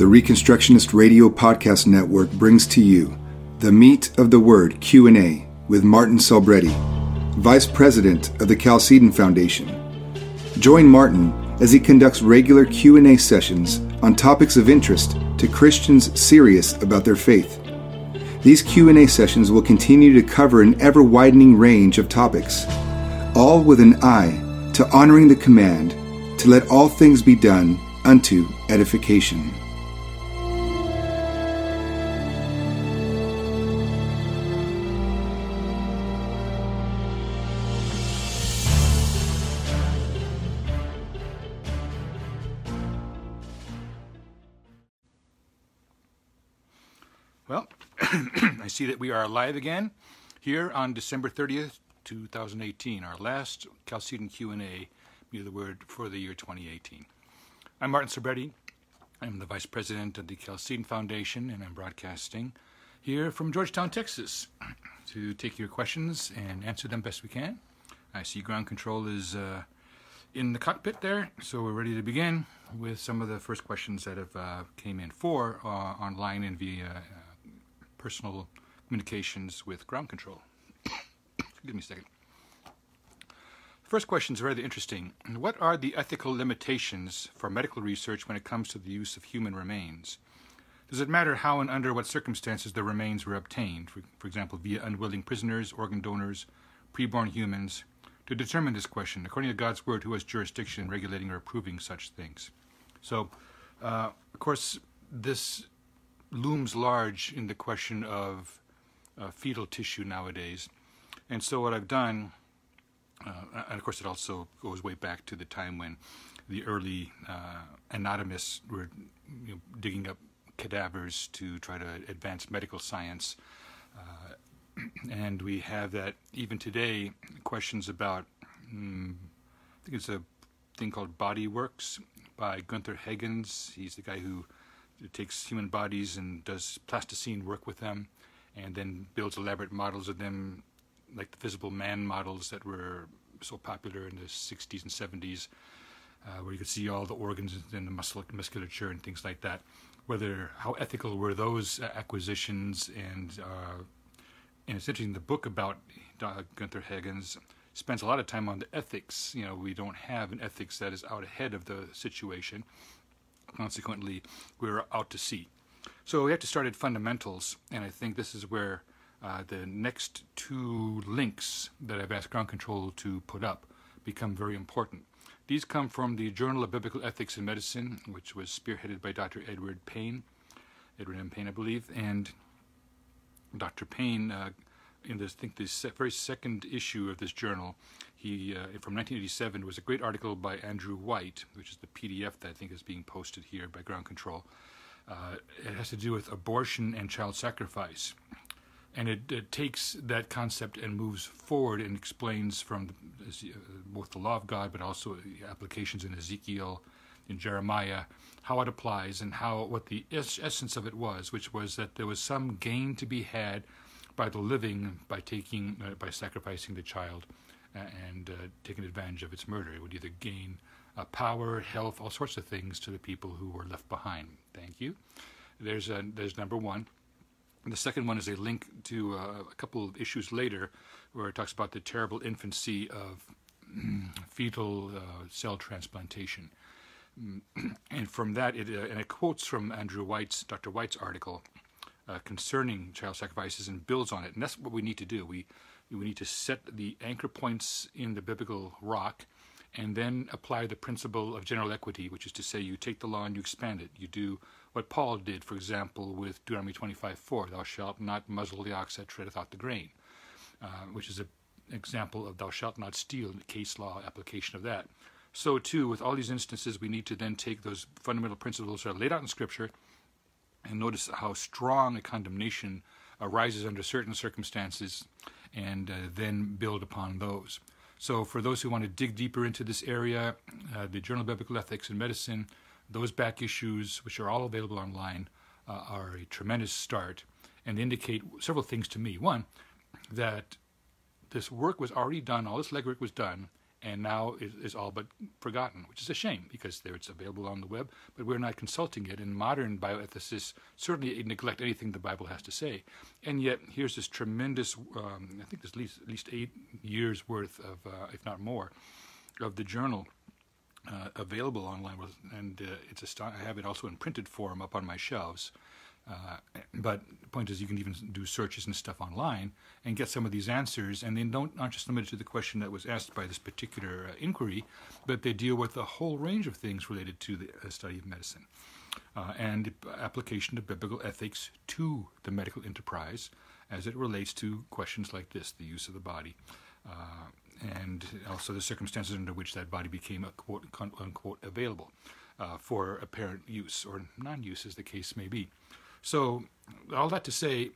the Reconstructionist Radio Podcast Network brings to you the Meat of the Word Q&A with Martin Selbrede, Vice President of the Chalcedon Foundation. Join Martin as he conducts regular Q&A sessions on topics of interest to Christians serious about their faith. These Q&A sessions will continue to cover an ever-widening range of topics, all with an eye to honoring the command to let all things be done unto edification. See that we are live again here on December 30th, 2018, our last Chalcedon Q&A, be the word for the year 2018. I'm Martin Selbrede. I'm the Vice President of the Chalcedon Foundation, and I'm broadcasting here from Georgetown, Texas, to take your questions and answer them best we can. I see ground control is uh, in the cockpit there, so we're ready to begin with some of the first questions that have uh, came in for uh, online and via uh, personal communications with ground control. Give me a second. First question is rather interesting. What are the ethical limitations for medical research when it comes to the use of human remains? Does it matter how and under what circumstances the remains were obtained, for, for example, via unwilling prisoners, organ donors, preborn humans? To determine this question, according to God's Word, who has jurisdiction in regulating or approving such things? So, uh, of course, this looms large in the question of uh, fetal tissue nowadays. And so, what I've done, uh, and of course, it also goes way back to the time when the early uh, anatomists were you know, digging up cadavers to try to advance medical science. Uh, and we have that even today, questions about, um, I think it's a thing called Body Works by Gunther Hagens. He's the guy who takes human bodies and does plastination work with them, and then builds elaborate models of them, like the visible man models that were so popular in the 60s and 70s, uh, where you could see all the organs and the muscle musculature and things like that. Whether how ethical were those acquisitions, and uh, and it's interesting. The book about uh, Gunther Hagens spends a lot of time on the ethics. You know, we don't have an ethics that is out ahead of the situation Consequently, we're out to sea. So we have to start at fundamentals, and I think this is where uh, the next two links that I've asked ground control to put up become very important. These come from the Journal of Biblical Ethics in Medicine, which was spearheaded by Dr. Edward Payne, Edward M. Payne, I believe, and Dr. Payne, uh, in this, I think this very second issue of this journal, he uh, from 1987 was a great article by Andrew White, which is the PDF that I think is being posted here by Ground Control. Uh, it has to do with abortion and child sacrifice, and it, it, takes that concept and moves forward and explains from the, uh, both the law of God, but also applications in Ezekiel, in Jeremiah, how it applies and how what the es- essence of it was, which was that there was some gain to be had by the living by taking uh, by sacrificing the child and uh, taking advantage of its murder. It would either gain uh, power, health, all sorts of things to the people who were left behind. Thank you. There's a, there's number one. The second one is a link to uh, a couple of issues later, where it talks about the terrible infancy of fetal uh, cell transplantation. and from that, it, uh, and it quotes from Andrew White's, Dr. White's article uh, concerning child sacrifices and builds on it. And that's what we need to do. We we need to set the anchor points in the biblical rock and then apply the principle of general equity, which is to say, you take the law and you expand it. You do what Paul did, for example, with Deuteronomy 25 4, thou shalt not muzzle the ox that treadeth out the grain, uh, which is an example of thou shalt not steal, the case law application of that. So, too, with all these instances, we need to then take those fundamental principles that are laid out in Scripture and notice how strong a condemnation arises under certain circumstances and uh, then build upon those. So, for those who want to dig deeper into this area, uh, the Journal of Biblical Ethics and Medicine, those back issues, which are all available online, uh, are a tremendous start and indicate several things to me. One, that this work was already done, all this legwork was done, and now is, is all but forgotten, which is a shame because there it's available on the web, but we're not consulting it. And modern bioethicists certainly neglect anything the Bible has to say. And yet, here's this tremendous, um, I think there's at least, at least eight years worth of, uh, if not more, of the journal. Uh, available online, and uh, it's a st- I have it also in printed form up on my shelves. Uh, but the point is, you can even do searches and stuff online and get some of these answers, and they don't aren't just limited to the question that was asked by this particular uh, inquiry, but they deal with a whole range of things related to the uh, study of medicine uh, and application of biblical ethics to the medical enterprise as it relates to questions like this: the use of the body. And also the circumstances under which that body became a quote unquote available uh, for apparent use or non-use, as the case may be. So, all that to say,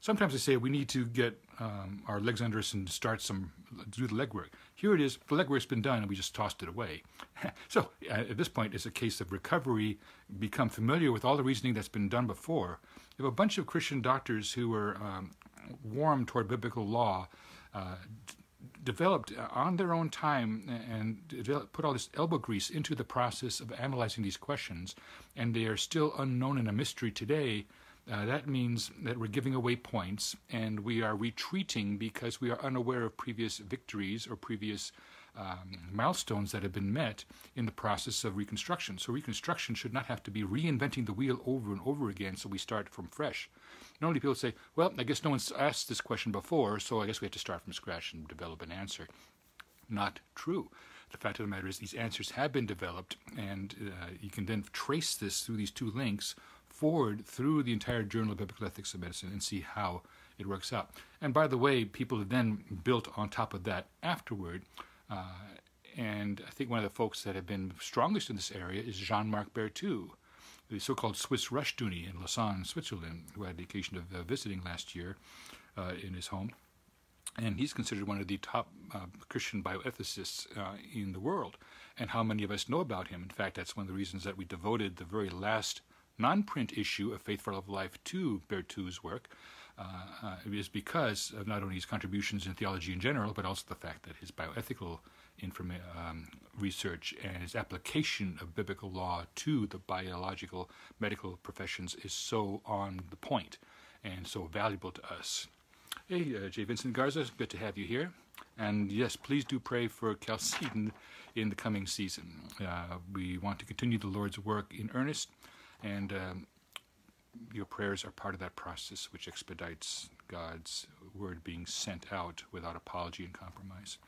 sometimes I say we need to get um, our legs under us and start some, do the legwork. Here it is, the legwork's been done and we just tossed it away. so, at this point, it's a case of recovery, become familiar with all the reasoning that's been done before. You have a bunch of Christian doctors who were um, warm toward biblical law. Uh, developed on their own time and put all this elbow grease into the process of analyzing these questions, and they are still unknown and a mystery today. Uh, that means that we're giving away points and we are retreating because we are unaware of previous victories or previous um, milestones that have been met in the process of reconstruction. So, reconstruction should not have to be reinventing the wheel over and over again so we start from fresh. Normally people say, well, I guess no one's asked this question before, so I guess we have to start from scratch and develop an answer. Not true. The fact of the matter is, these answers have been developed, and uh, you can then trace this through these two links forward through the entire Journal of Biblical Ethics of Medicine and see how it works out. And by the way, people have then built on top of that afterward. Uh, and I think one of the folks that have been strongest in this area is Jean Marc Berthoud, the so-called Swiss Rushdoony in Lausanne, Switzerland, who I had the occasion of uh, visiting last year uh, in his home. And he's considered one of the top uh, Christian bioethicists uh, in the world. And how many of us know about him? In fact, that's one of the reasons that we devoted the very last non-print issue of Faith for All of Life to Berthoud's work, uh, uh, is because of not only his contributions in theology in general, but also the fact that his bioethical informa- um, research and its application of biblical law to the biological medical professions is so on the point and so valuable to us. Hey, uh, J. Vincent Garza, good to have you here. And yes, please do pray for Chalcedon in the coming season. Uh, we want to continue the Lord's work in earnest, and um, your prayers are part of that process which expedites God's word being sent out without apology and compromise.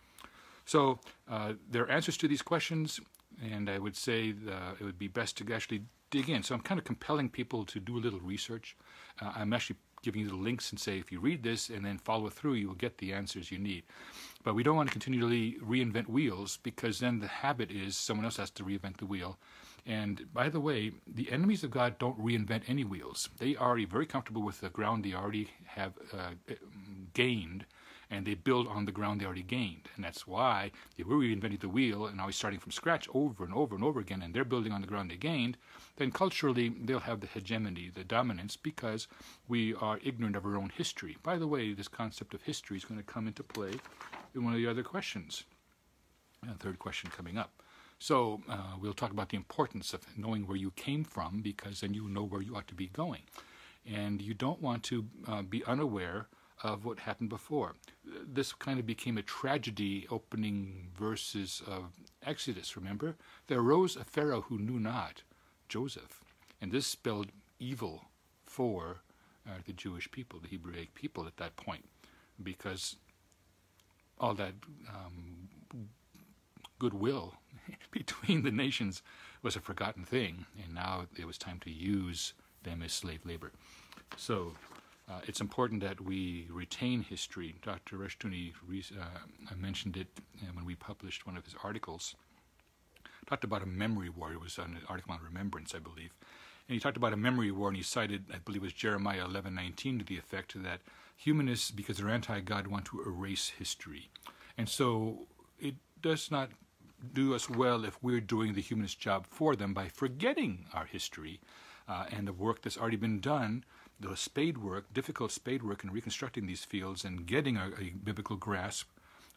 So uh, there are answers to these questions, and I would say uh, it would be best to actually dig in. So I'm kind of compelling people to do a little research. Uh, I'm actually giving you the links and say if you read this and then follow through, you will get the answers you need. But we don't want to continually reinvent wheels because then the habit is someone else has to reinvent the wheel. And by the way, the enemies of God don't reinvent any wheels. They are already very comfortable with the ground they already have uh, gained and they build on the ground they already gained. And that's why if we're reinventing the wheel and always starting from scratch over and over and over again, and they're building on the ground they gained, then culturally they'll have the hegemony, the dominance, because we are ignorant of our own history. By the way, this concept of history is going to come into play in one of the other questions. A third question coming up. So uh, we'll talk about the importance of knowing where you came from, because then you know where you ought to be going. And you don't want to uh, be unaware of what happened before. This kind of became a tragedy opening verses of Exodus, remember? There arose a Pharaoh who knew not Joseph, and this spelled evil for uh, the Jewish people, the Hebraic people at that point, because all that um, goodwill between the nations was a forgotten thing, and now it was time to use them as slave labor. So uh, it's important that we retain history. Dr. Rushdoony uh, mentioned it uh, when we published one of his articles. Talked about a memory war. It was an article on remembrance, I believe. And he talked about a memory war, and he cited, I believe it was Jeremiah 11:19, to the effect that humanists, because they're anti-God, want to erase history. And so it does not do us well if we're doing the humanist job for them by forgetting our history uh, and the work that's already been done the spade work, difficult spade work in reconstructing these fields and getting a, a biblical grasp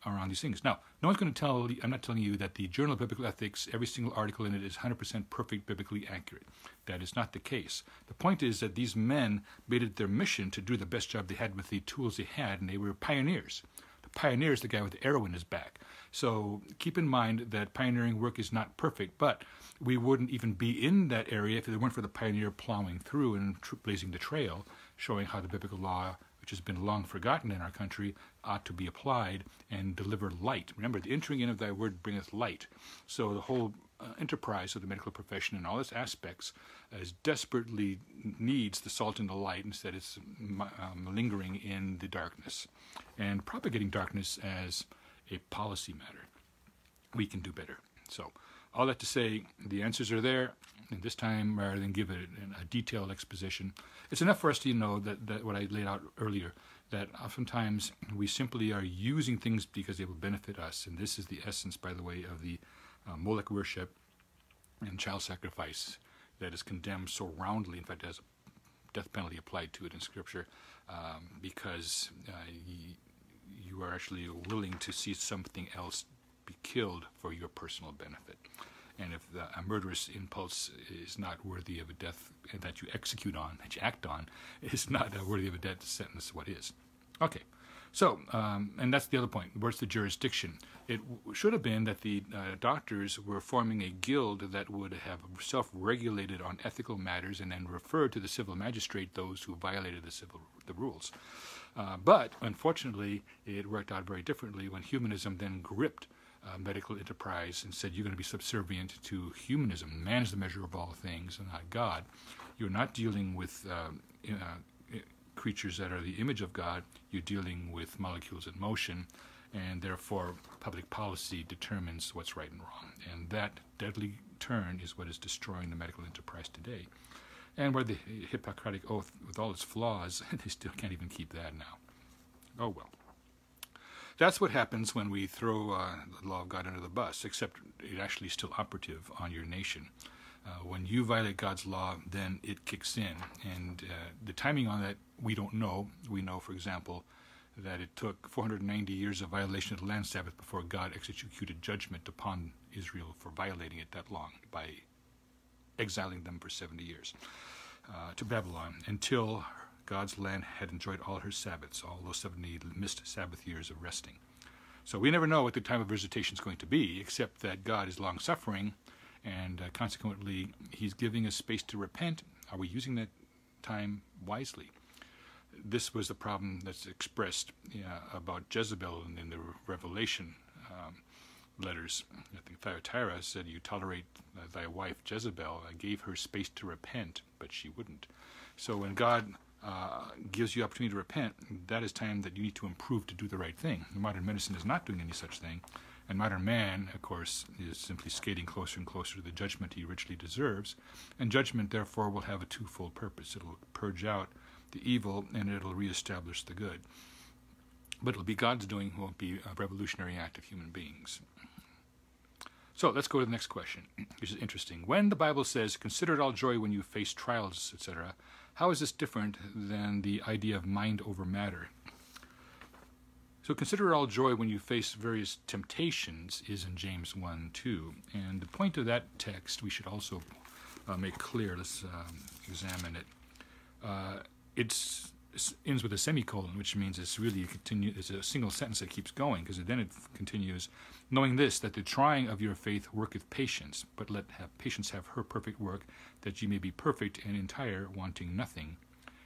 around these things. Now, no one's going to tell. I'm not telling you that the Journal of Biblical Ethics, every single article in it is 100% perfect, biblically accurate. That is not the case. The point is that these men made it their mission to do the best job they had with the tools they had, and they were pioneers. The pioneer is the guy with the arrow in his back. So keep in mind that pioneering work is not perfect, but we wouldn't even be in that area if it weren't for the pioneer plowing through and blazing the trail, showing how the biblical law which has been long forgotten in our country, ought to be applied and deliver light. Remember, the entering in of thy word bringeth light. So the whole uh, enterprise of the medical profession and all its aspects as desperately needs the salt and the light instead it's um, lingering in the darkness and propagating darkness as a policy matter. We can do better. So, all that to say, the answers are there. And this time, rather than give it a detailed exposition, it's enough for us to know that, that what I laid out earlier, that oftentimes we simply are using things because they will benefit us. And this is the essence, by the way, of the uh, Moloch worship and child sacrifice that is condemned so roundly. In fact, has a death penalty applied to it in Scripture um, because uh, you are actually willing to see something else be killed for your personal benefit. And if the, a murderous impulse is not worthy of a death that you execute on, that you act on, is not worthy of a death sentence, what is? Okay. So, um, and that's the other point. Where's the jurisdiction? It w- should have been that the uh, doctors were forming a guild that would have self regulated on ethical matters and then referred to the civil magistrate those who violated the civil the rules. Uh, but unfortunately, it worked out very differently when humanism then gripped uh, medical enterprise and said you're going to be subservient to humanism. Man is the measure of all things, and not God. You're not dealing with um, uh, creatures that are the image of God. You're dealing with molecules in motion, and therefore public policy determines what's right and wrong. And that deadly turn is what is destroying the medical enterprise today. And where the Hippocratic Oath, with all its flaws, they still can't even keep that now. Oh well. That's what happens when we throw uh, the law of God under the bus, except it actually is still operative on your nation. Uh, when you violate God's law, then it kicks in. And uh, the timing on that, we don't know. We know, for example, that it took 490 years of violation of the land Sabbath before God executed judgment upon Israel for violating it that long by exiling them for 70 years uh, to Babylon until God's land had enjoyed all her Sabbaths, all those 70 missed Sabbath years of resting. So we never know what the time of visitation is going to be, except that God is long suffering, and uh, consequently, He's giving us space to repent. Are we using that time wisely? This was the problem that's expressed about Jezebel in, in the Revelation um, letters. I think Thyatira said, You tolerate uh, thy wife Jezebel. I gave her space to repent, but she wouldn't. So when God uh, gives you opportunity to repent, that is time that you need to improve to do the right thing. Modern medicine is not doing any such thing. And modern man, of course, is simply skating closer and closer to the judgment he richly deserves. And judgment, therefore, will have a twofold purpose it'll purge out the evil and it'll reestablish the good. But it'll be God's doing, it won't be a revolutionary act of human beings. So let's go to the next question, which is interesting. When the Bible says, Consider it all joy when you face trials, etc., how is this different than the idea of mind over matter? So consider all joy when you face various temptations is in James 1 2. And the point of that text we should also uh, make clear. Let's um, examine it. Uh, it's ends with a semicolon, which means it's really a continue. It's a single sentence that keeps going because then it continues, knowing this that the trying of your faith worketh patience, but let have patience have her perfect work, that ye may be perfect and entire, wanting nothing.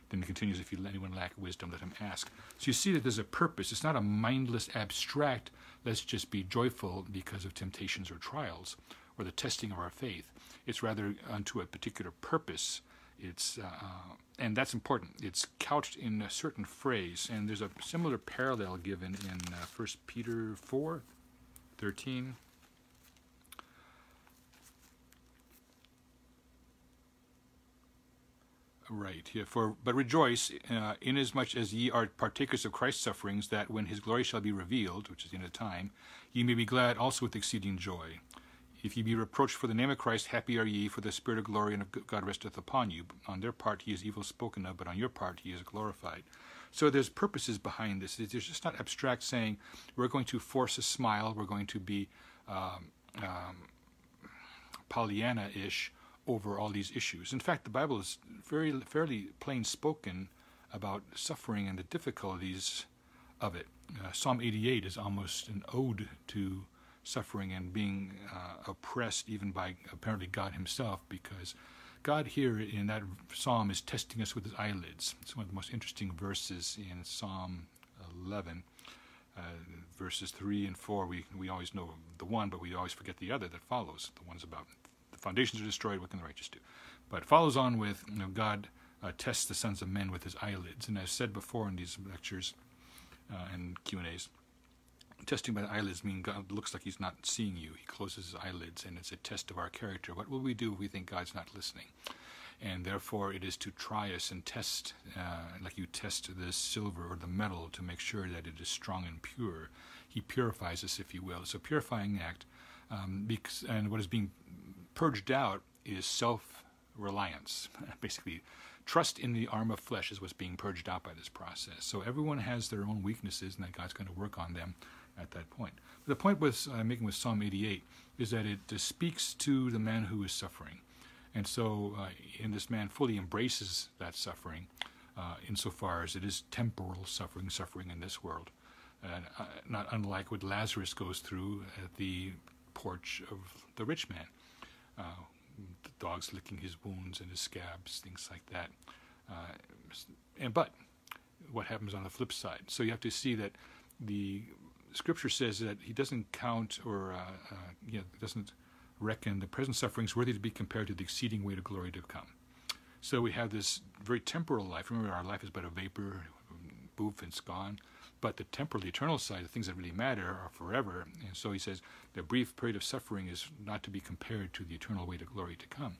Then it continues, if you let anyone lack wisdom, let him ask. So you see that there's a purpose. It's not a mindless, abstract, let's just be joyful because of temptations or trials, or the testing of our faith. It's rather unto a particular purpose it's uh, and that's important. It's couched in a certain phrase, and there's a similar parallel given in uh, 1 Peter 4, 13. Right. Yeah, for but rejoice, uh, inasmuch as ye are partakers of Christ's sufferings, that when his glory shall be revealed, which is the end of time, ye may be glad also with exceeding joy. If ye be reproached for the name of Christ, happy are ye, for the Spirit of glory and of God resteth upon you. On their part he is evil spoken of, but on your part he is glorified. So there's purposes behind this. It's just not abstract saying we're going to force a smile, we're going to be um, um, Pollyanna-ish over all these issues. In fact, the Bible is very fairly plain spoken about suffering and the difficulties of it. Uh, Psalm 88 is almost an ode to suffering and being uh, oppressed even by apparently God Himself because God here in that psalm is testing us with His eyelids. It's one of the most interesting verses in Psalm 11. Uh, verses 3 and 4, we, we always know the one, but we always forget the other that follows. The one's about the foundations are destroyed, what can the righteous do? But follows on with you know, God uh, tests the sons of men with his eyelids. And I've said before in these lectures uh, and Q&As, testing by the eyelids means God looks like he's not seeing you. He closes his eyelids, and it's a test of our character. What will we do if we think God's not listening? And therefore, it is to try us and test, uh, like you test the silver or the metal to make sure that it is strong and pure. He purifies us, if you will. It's a purifying act. Um, because, and what is being purged out is self reliance. Basically, trust in the arm of flesh is what's being purged out by this process. So everyone has their own weaknesses, and that God's going to work on them at that point. The point I'm uh, making with Psalm 88 is that it uh, speaks to the man who is suffering, and so uh, and this man fully embraces that suffering, uh, insofar as it is temporal suffering, suffering in this world, uh, not unlike what Lazarus goes through at the porch of the rich man. Uh, the dogs licking his wounds and his scabs, things like that. and but what happens on the flip side? So you have to see that the Scripture says that he doesn't count or uh, uh, you know, doesn't reckon the present sufferings worthy to be compared to the exceeding weight of glory to come. So we have this very temporal life. Remember, our life is but a vapor, and it's gone. But the temporal, the eternal side, the things that really matter, are forever. And so he says the brief period of suffering is not to be compared to the eternal weight of glory to come.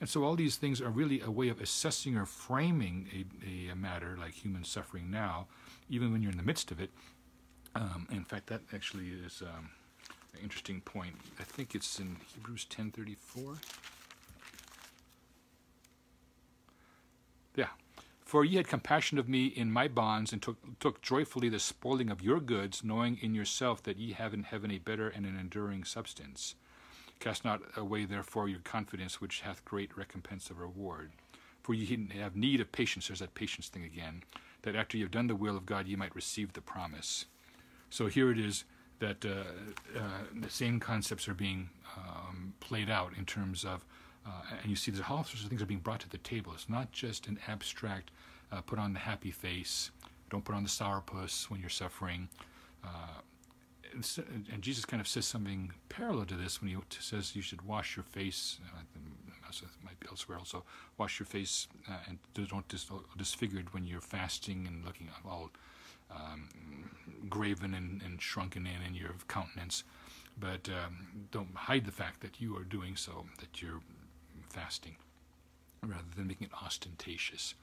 And so all these things are really a way of assessing or framing a, a matter like human suffering now, even when you're in the midst of it, um, in fact, that actually is um, an interesting point. I think it's in Hebrews 10:34. Yeah. For ye had compassion of me in my bonds, and took, took joyfully the spoiling of your goods, knowing in yourself that ye have in heaven a better and an enduring substance. Cast not away therefore your confidence, which hath great recompense of reward. For ye have need of patience, there's that patience thing again, that after ye have done the will of God ye might receive the promise. So here it is that uh, uh, the same concepts are being um, played out in terms of, uh, and you see there's all sorts of things are being brought to the table. It's not just an abstract, uh, put on the happy face, don't put on the sourpuss when you're suffering. Uh, and Jesus kind of says something parallel to this when he says you should wash your face. Uh, might be elsewhere also. Wash your face and don't dis- disfigured when you're fasting and looking all um, graven and, and, shrunken in in your countenance, but um, don't hide the fact that you are doing so, that you're fasting, rather than making it ostentatious.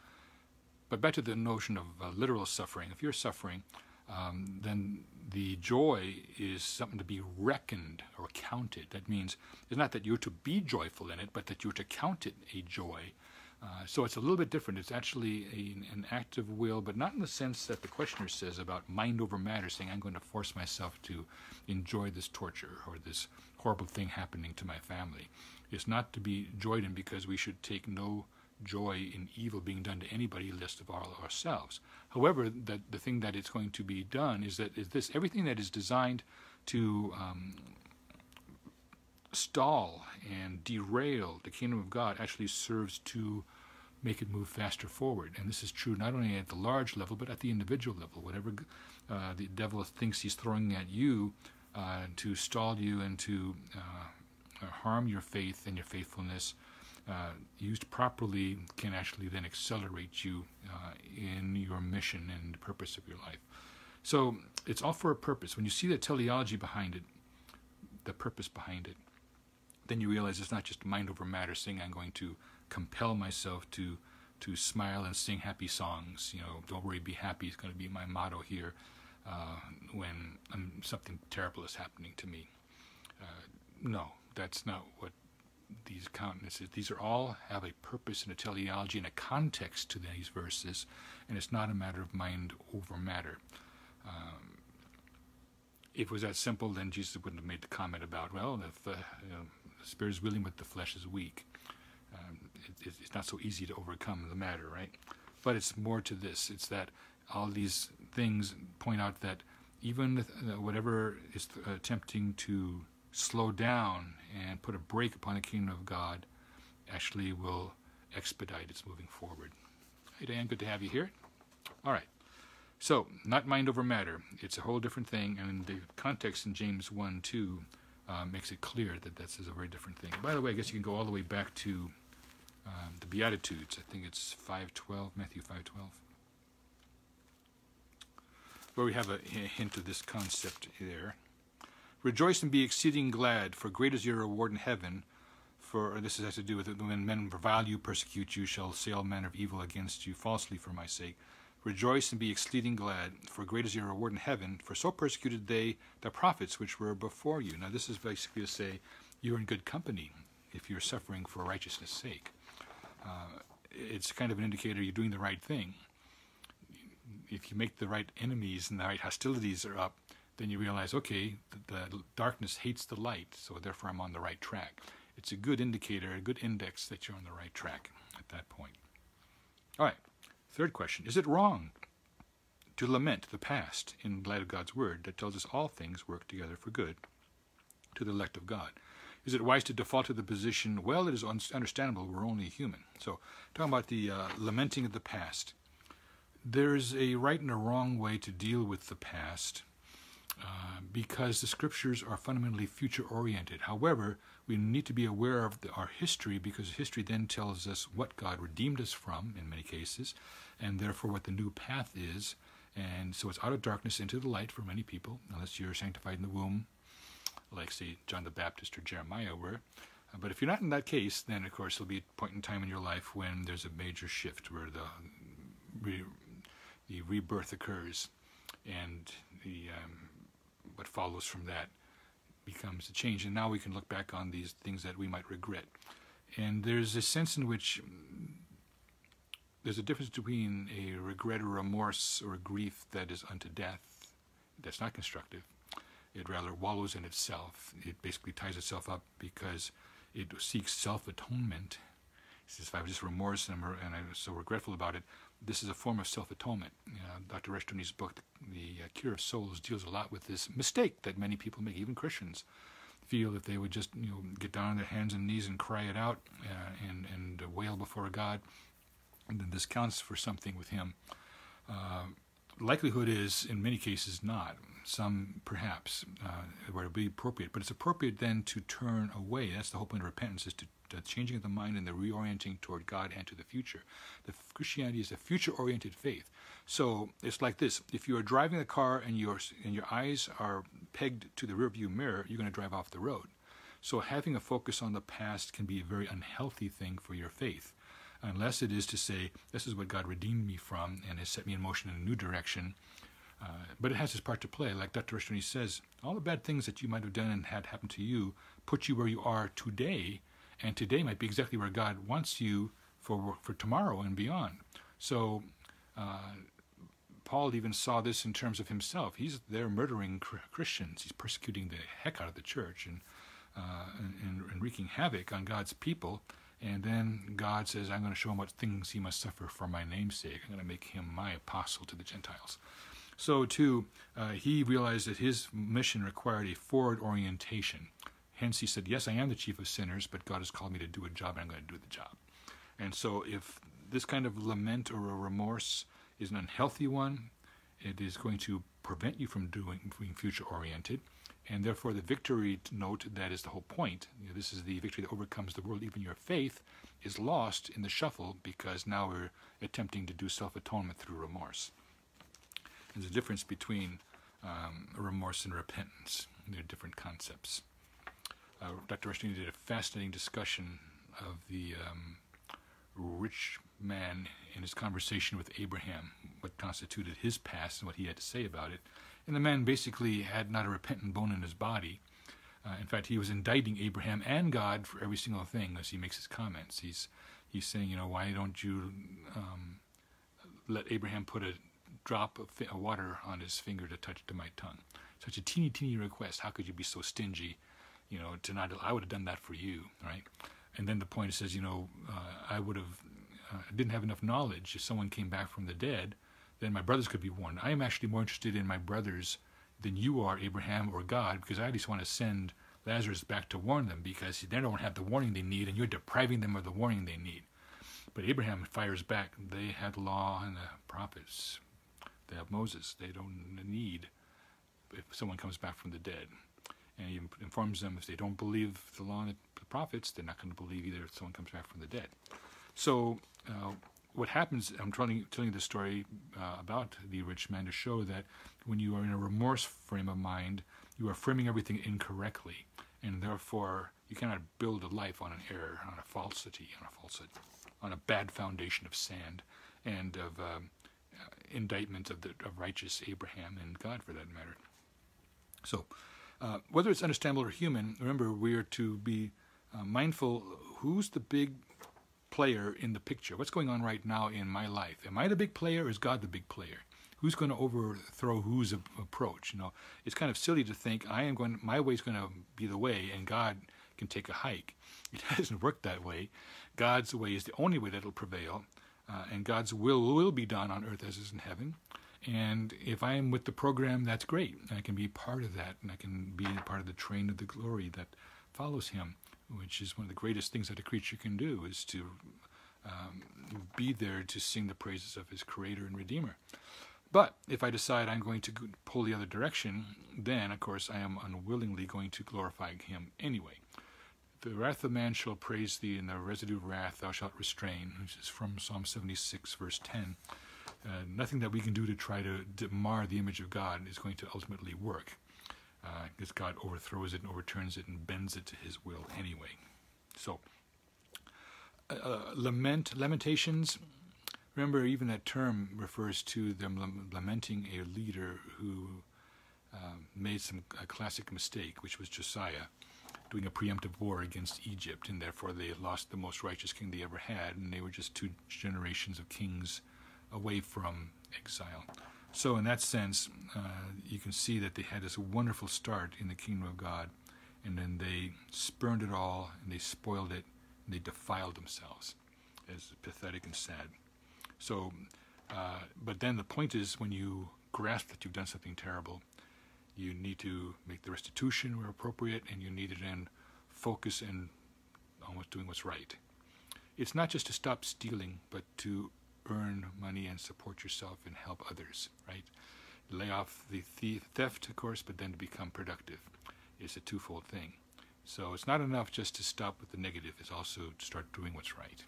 But back to the notion of uh, literal suffering. If you're suffering, um, then the joy is something to be reckoned or counted. That means it's not that you're to be joyful in it, but that you're to count it a joy uh, so it's a little bit different. It's actually a, an act of will, but not in the sense that the questioner says about mind over matter, saying I'm going to force myself to enjoy this torture or this horrible thing happening to my family. It's not to be joyed in because we should take no joy in evil being done to anybody less of all ourselves. However, that the thing that it's going to be done is that is this everything that is designed to um, stall and derail the kingdom of God actually serves to make it move faster forward. And this is true not only at the large level, but at the individual level. Whatever uh, the devil thinks he's throwing at you uh, to stall you and to uh, harm your faith and your faithfulness, uh, used properly, can actually then accelerate you uh, in your mission and the purpose of your life. So it's all for a purpose. When you see the teleology behind it, the purpose behind it, then you realize it's not just mind over matter saying I'm going to compel myself to to smile and sing happy songs. You know, don't worry, be happy is going to be my motto here uh, when um, something terrible is happening to me. Uh, no, that's not what these countenances. These are all have a purpose and a teleology and a context to these verses, and it's not a matter of mind over matter. Um, if it was that simple, then Jesus wouldn't have made the comment about, well, if uh, you know, spirit is willing but the flesh is weak. Um, it, it's not so easy to overcome the matter, right? But it's more to this. It's that all these things point out that even uh, whatever is attempting to slow down and put a brake upon the kingdom of God actually will expedite its moving forward. Hey, Dan, good to have you here. All right. So, not mind over matter. It's a whole different thing, and the context in James 1 2 uh, makes it clear that this is a very different thing. By the way, I guess you can go all the way back to um, the Beatitudes. I think it's 512, Matthew 512, where we have a, hint of this concept there. Rejoice and be exceeding glad, for great is your reward in heaven. For this has to do with when men revile you, persecute you, shall say all manner of evil against you falsely for my sake. Rejoice and be exceeding glad, for great is your reward in heaven. For so persecuted they the prophets which were before you. Now, this is basically to say you're in good company if you're suffering for righteousness' sake. Uh, it's kind of an indicator you're doing the right thing. If you make the right enemies and the right hostilities are up, then you realize, okay, the, the darkness hates the light, so therefore I'm on the right track. It's a good indicator, a good index that you're on the right track at that point. All right, third question Is it wrong to lament the past in light of God's word that tells us all things work together for good to the elect of God? Is it wise to default to the position, well, it is understandable, we're only human? So, talking about the uh, lamenting of the past, there's a right and a wrong way to deal with the past uh, because the scriptures are fundamentally future oriented. However, we need to be aware of the, our history because history then tells us what God redeemed us from in many cases, and therefore what the new path is. And so it's out of darkness into the light for many people, unless you're sanctified in the womb, like, say, John the Baptist or Jeremiah were. But if you're not in that case, then of course there'll be a point in time in your life when there's a major shift where the, re, the rebirth occurs and the um, what follows from that becomes a change. And now we can look back on these things that we might regret. And there's a sense in which there's a difference between a regret or remorse or a grief that is unto death, that's not constructive. It rather wallows in itself. It basically ties itself up because it seeks self atonement. Says, if I was just remorse and, and I'm so regretful about it, this is a form of self-atonement. Uh, Dr. Rushdoony's book, The uh, Cure of Souls, deals a lot with this mistake that many people make, even Christians, feel if they would just you know get down on their hands and knees and cry it out uh, and and wail before God, then this counts for something with Him. Uh, likelihood is, in many cases, not. Some perhaps uh, where it would be appropriate, but it's appropriate then to turn away. That's the whole point of repentance: is to the changing of the mind and the reorienting toward God and to the future. The Christianity is a future-oriented faith. So it's like this: if you are driving the car and your and your eyes are pegged to the rearview mirror, you're going to drive off the road. So having a focus on the past can be a very unhealthy thing for your faith, unless it is to say, "This is what God redeemed me from and has set me in motion in a new direction." Uh, but it has its part to play. Like Dr. Rushdoony says, all the bad things that you might have done and had happen to you put you where you are today and today might be exactly where God wants you for for tomorrow and beyond. So. Uh, Paul even saw this in terms of himself. He's there murdering Christians. He's persecuting the heck out of the church and, uh, and, and wreaking havoc on God's people. And then God says, I'm going to show him what things he must suffer for my name's sake. I'm going to make him my apostle to the Gentiles. So, too, uh, he realized that his mission required a forward orientation. Hence, he said, Yes, I am the chief of sinners, but God has called me to do a job, and I'm going to do the job. And so, if this kind of lament or a remorse is an unhealthy one, it is going to prevent you from doing being future oriented. And therefore, the victory note that is the whole point. You know, this is the victory that overcomes the world. Even your faith is lost in the shuffle because now we're attempting to do self atonement through remorse. There's a difference between um, remorse and repentance. They're different concepts uh, Dr. Rushdoony did a fascinating discussion of the um, rich man in his conversation with Abraham, what constituted his past and what he had to say about it. And the man basically had not a repentant bone in his body. Uh, in fact, he was indicting Abraham and God for every single thing as he makes his comments. He's he's saying, you know, why don't you um, let Abraham put a drop of fi- water on his finger to touch to my tongue? Such a teeny, teeny request. How could you be so stingy? You know, to not. I would have done that for you, right? And then the point says, you know, uh, I would have uh, didn't have enough knowledge. If someone came back from the dead, then my brothers could be warned. I am actually more interested in my brothers than you are, Abraham or God, because I just want to send Lazarus back to warn them because they don't have the warning they need, and you're depriving them of the warning they need. But Abraham fires back. They had the law and the prophets. They have Moses. They don't need if someone comes back from the dead. And he informs them if they don't believe the law and the prophets, they're not going to believe either if someone comes back from the dead. So, uh, what happens, I'm telling, telling you the story uh, about the rich man to show that when you are in a remorse frame of mind, you are framing everything incorrectly. And therefore, you cannot build a life on an error, on a falsity, on a falsehood, on a bad foundation of sand and of um, uh, indictment of, the, of righteous Abraham and God for that matter. So, uh, whether it's understandable or human, remember we are to be uh, mindful who's the big player in the picture? What's going on right now in my life? Am I the big player or is God the big player? Who's going to overthrow whose approach? You know, it's kind of silly to think I am going, my way is going to be the way, and God can take a hike. It doesn't work that way. God's way is the only way that will prevail, uh, and God's will will be done on earth as is in heaven. And if I am with the program, that's great. I can be part of that, and I can be part of the train of the glory that follows Him which is one of the greatest things that a creature can do, is to um, be there to sing the praises of his Creator and Redeemer. But if I decide I'm going to pull the other direction, then, of course, I am unwillingly going to glorify him anyway. The wrath of man shall praise thee, and the residue of wrath thou shalt restrain, which is from Psalm 76, verse 10. Uh, nothing that we can do to try to, to mar the image of God is going to ultimately work because uh, God overthrows it and overturns it and bends it to His will anyway. So, uh, uh, lament, lamentations. Remember, even that term refers to them lamenting a leader who um, made some a classic mistake, which was Josiah, doing a preemptive war against Egypt, and therefore they lost the most righteous king they ever had, and they were just two generations of kings away from exile. So, in that sense, uh, you can see that they had this wonderful start in the kingdom of God, and then they spurned it all, and they spoiled it, and they defiled themselves. As pathetic and sad. So, uh, but then the point is when you grasp that you've done something terrible, you need to make the restitution where appropriate, and you need to then focus on what's doing what's right. It's not just to stop stealing, but to earn money and support yourself and help others, right? Lay off the theft, of course, but then to become productive is a twofold thing. So it's not enough just to stop with the negative, it's also to start doing what's right.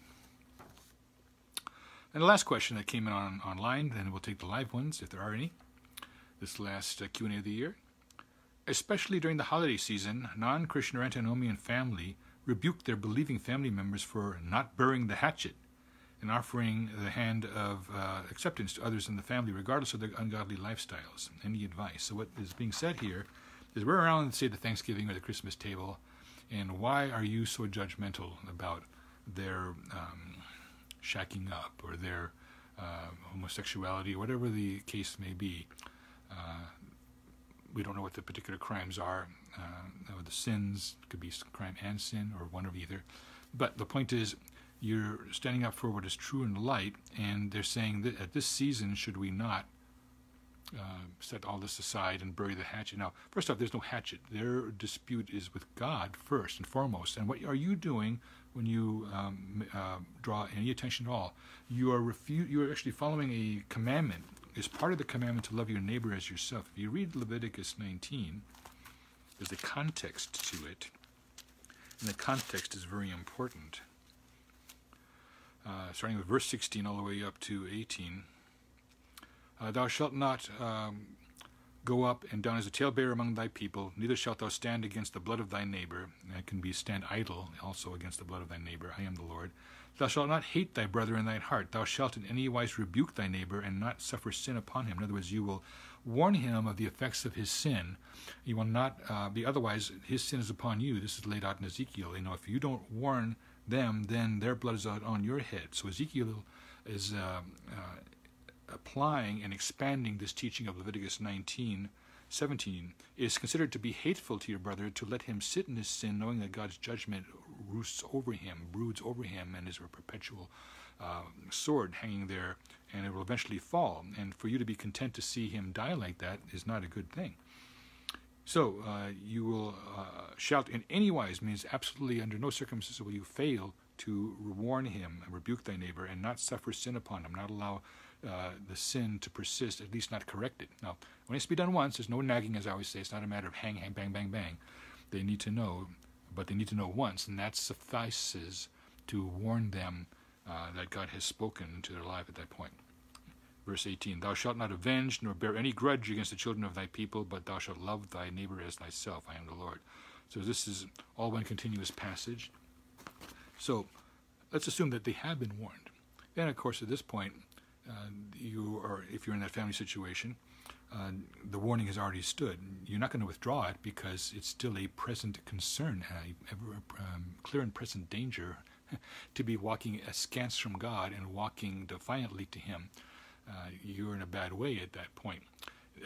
And the last question that came in on online, then we'll take the live ones if there are any. This last uh, Q&A of the year. Especially during the holiday season, non-Christian or antinomian family rebuked their believing family members for not burying the hatchet and offering the hand of uh, acceptance to others in the family, regardless of their ungodly lifestyles. Any advice? So, what is being said here is we're around, say, the Thanksgiving or the Christmas table, and why are you so judgmental about their um, shacking up or their uh, homosexuality, or whatever the case may be? Uh, we don't know what the particular crimes are. Uh, the sins could be crime and sin, or one of either. But the point is, you're standing up for what is true and light, and they're saying that at this season, should we not uh, set all this aside and bury the hatchet? Now, first off, there's no hatchet. Their dispute is with God first and foremost. And what are you doing when you um, uh, draw any attention at all? You are refu- You are actually following a commandment. It's part of the commandment to love your neighbor as yourself. If you read Leviticus 19, there's a context to it, and the context is very important uh, starting with verse 16 all the way up to 18. Uh, thou shalt not um, Go up and down as a talebearer among thy people, neither shalt thou stand against the blood of thy neighbor. It can be stand idle also against the blood of thy neighbor. I am the Lord. Thou shalt not hate thy brother in thine heart. Thou shalt in any wise rebuke thy neighbor and not suffer sin upon him. In other words, you will warn him of the effects of his sin. You will not uh, be otherwise. His sin is upon you. This is laid out in Ezekiel. You know, if you don't warn them, then their blood is on your head. So Ezekiel is uh, uh, applying and expanding this teaching of Leviticus 19. 17 is considered to be hateful to your brother to let him sit in his sin, knowing that God's judgment roosts over him, broods over him, and is a perpetual uh, sword hanging there, and it will eventually fall. And for you to be content to see him die like that is not a good thing. So uh, you will uh, shout in any wise means absolutely under no circumstances will you fail to warn him and rebuke thy neighbor and not suffer sin upon him, not allow uh, the sin to persist, at least not correct it. Now, when it's to be done once, there's no nagging, as I always say. It's not a matter of hang, hang, bang, bang, bang. They need to know, but they need to know once, and that suffices to warn them uh, that God has spoken into their life at that point. Verse 18 Thou shalt not avenge nor bear any grudge against the children of thy people, but thou shalt love thy neighbor as thyself. I am the Lord. So this is all one continuous passage. So let's assume that they have been warned. And of course, at this point, uh, you are, if you're in that family situation, uh, the warning has already stood. You're not going to withdraw it because it's still a present concern, a um, clear and present danger to be walking askance from God and walking defiantly to Him. Uh, you're in a bad way at that point.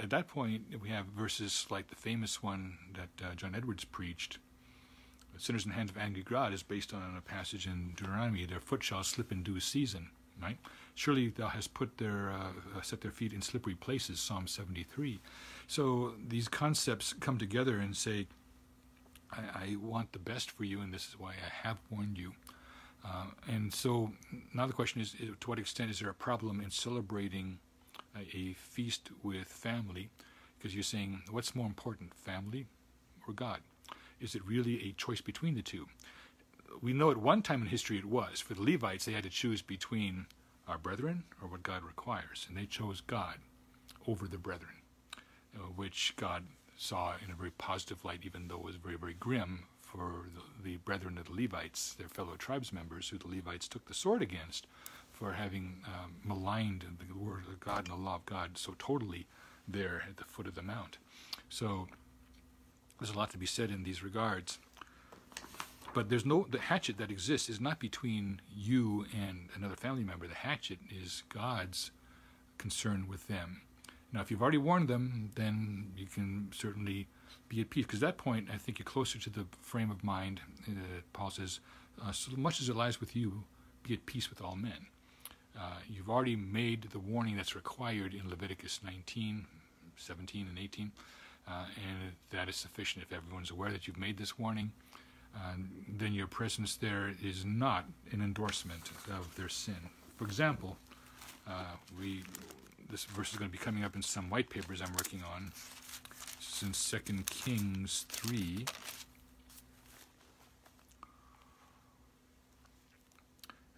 At that point, we have verses like the famous one that uh, John Edwards preached. Sinners in the hands of angry God is based on a passage in Deuteronomy. Their foot shall slip in due season. Right? Surely thou hast put their uh, uh, set their feet in slippery places. Psalm 73. So these concepts come together and say, I, I want the best for you, and this is why I have warned you. Uh, and so now the question is, to what extent is there a problem in celebrating a, a feast with family? Because you're saying, what's more important, family or God? Is it really a choice between the two? We know at one time in history it was. For the Levites, they had to choose between our brethren or what God requires, and they chose God over the brethren, uh, which God saw in a very positive light, even though it was very, very grim for the, the brethren of the Levites, their fellow tribes members, who the Levites took the sword against for having um, maligned the word of God and the law of God so totally there at the foot of the mount. So there's a lot to be said in these regards. But there's no the hatchet that exists is not between you and another family member. The hatchet is God's concern with them. Now, if you've already warned them, then you can certainly be at peace. Because at that point, I think you're closer to the frame of mind uh, Paul says, uh, so much as it lies with you, be at peace with all men. Uh, you've already made the warning that's required in Leviticus 19, 17, and 18, uh, and that is sufficient. If everyone's aware that you've made this warning, uh, then your presence there is not an endorsement of their sin. For example, uh, we this verse is going to be coming up in some white papers I'm working on in Second Kings 3.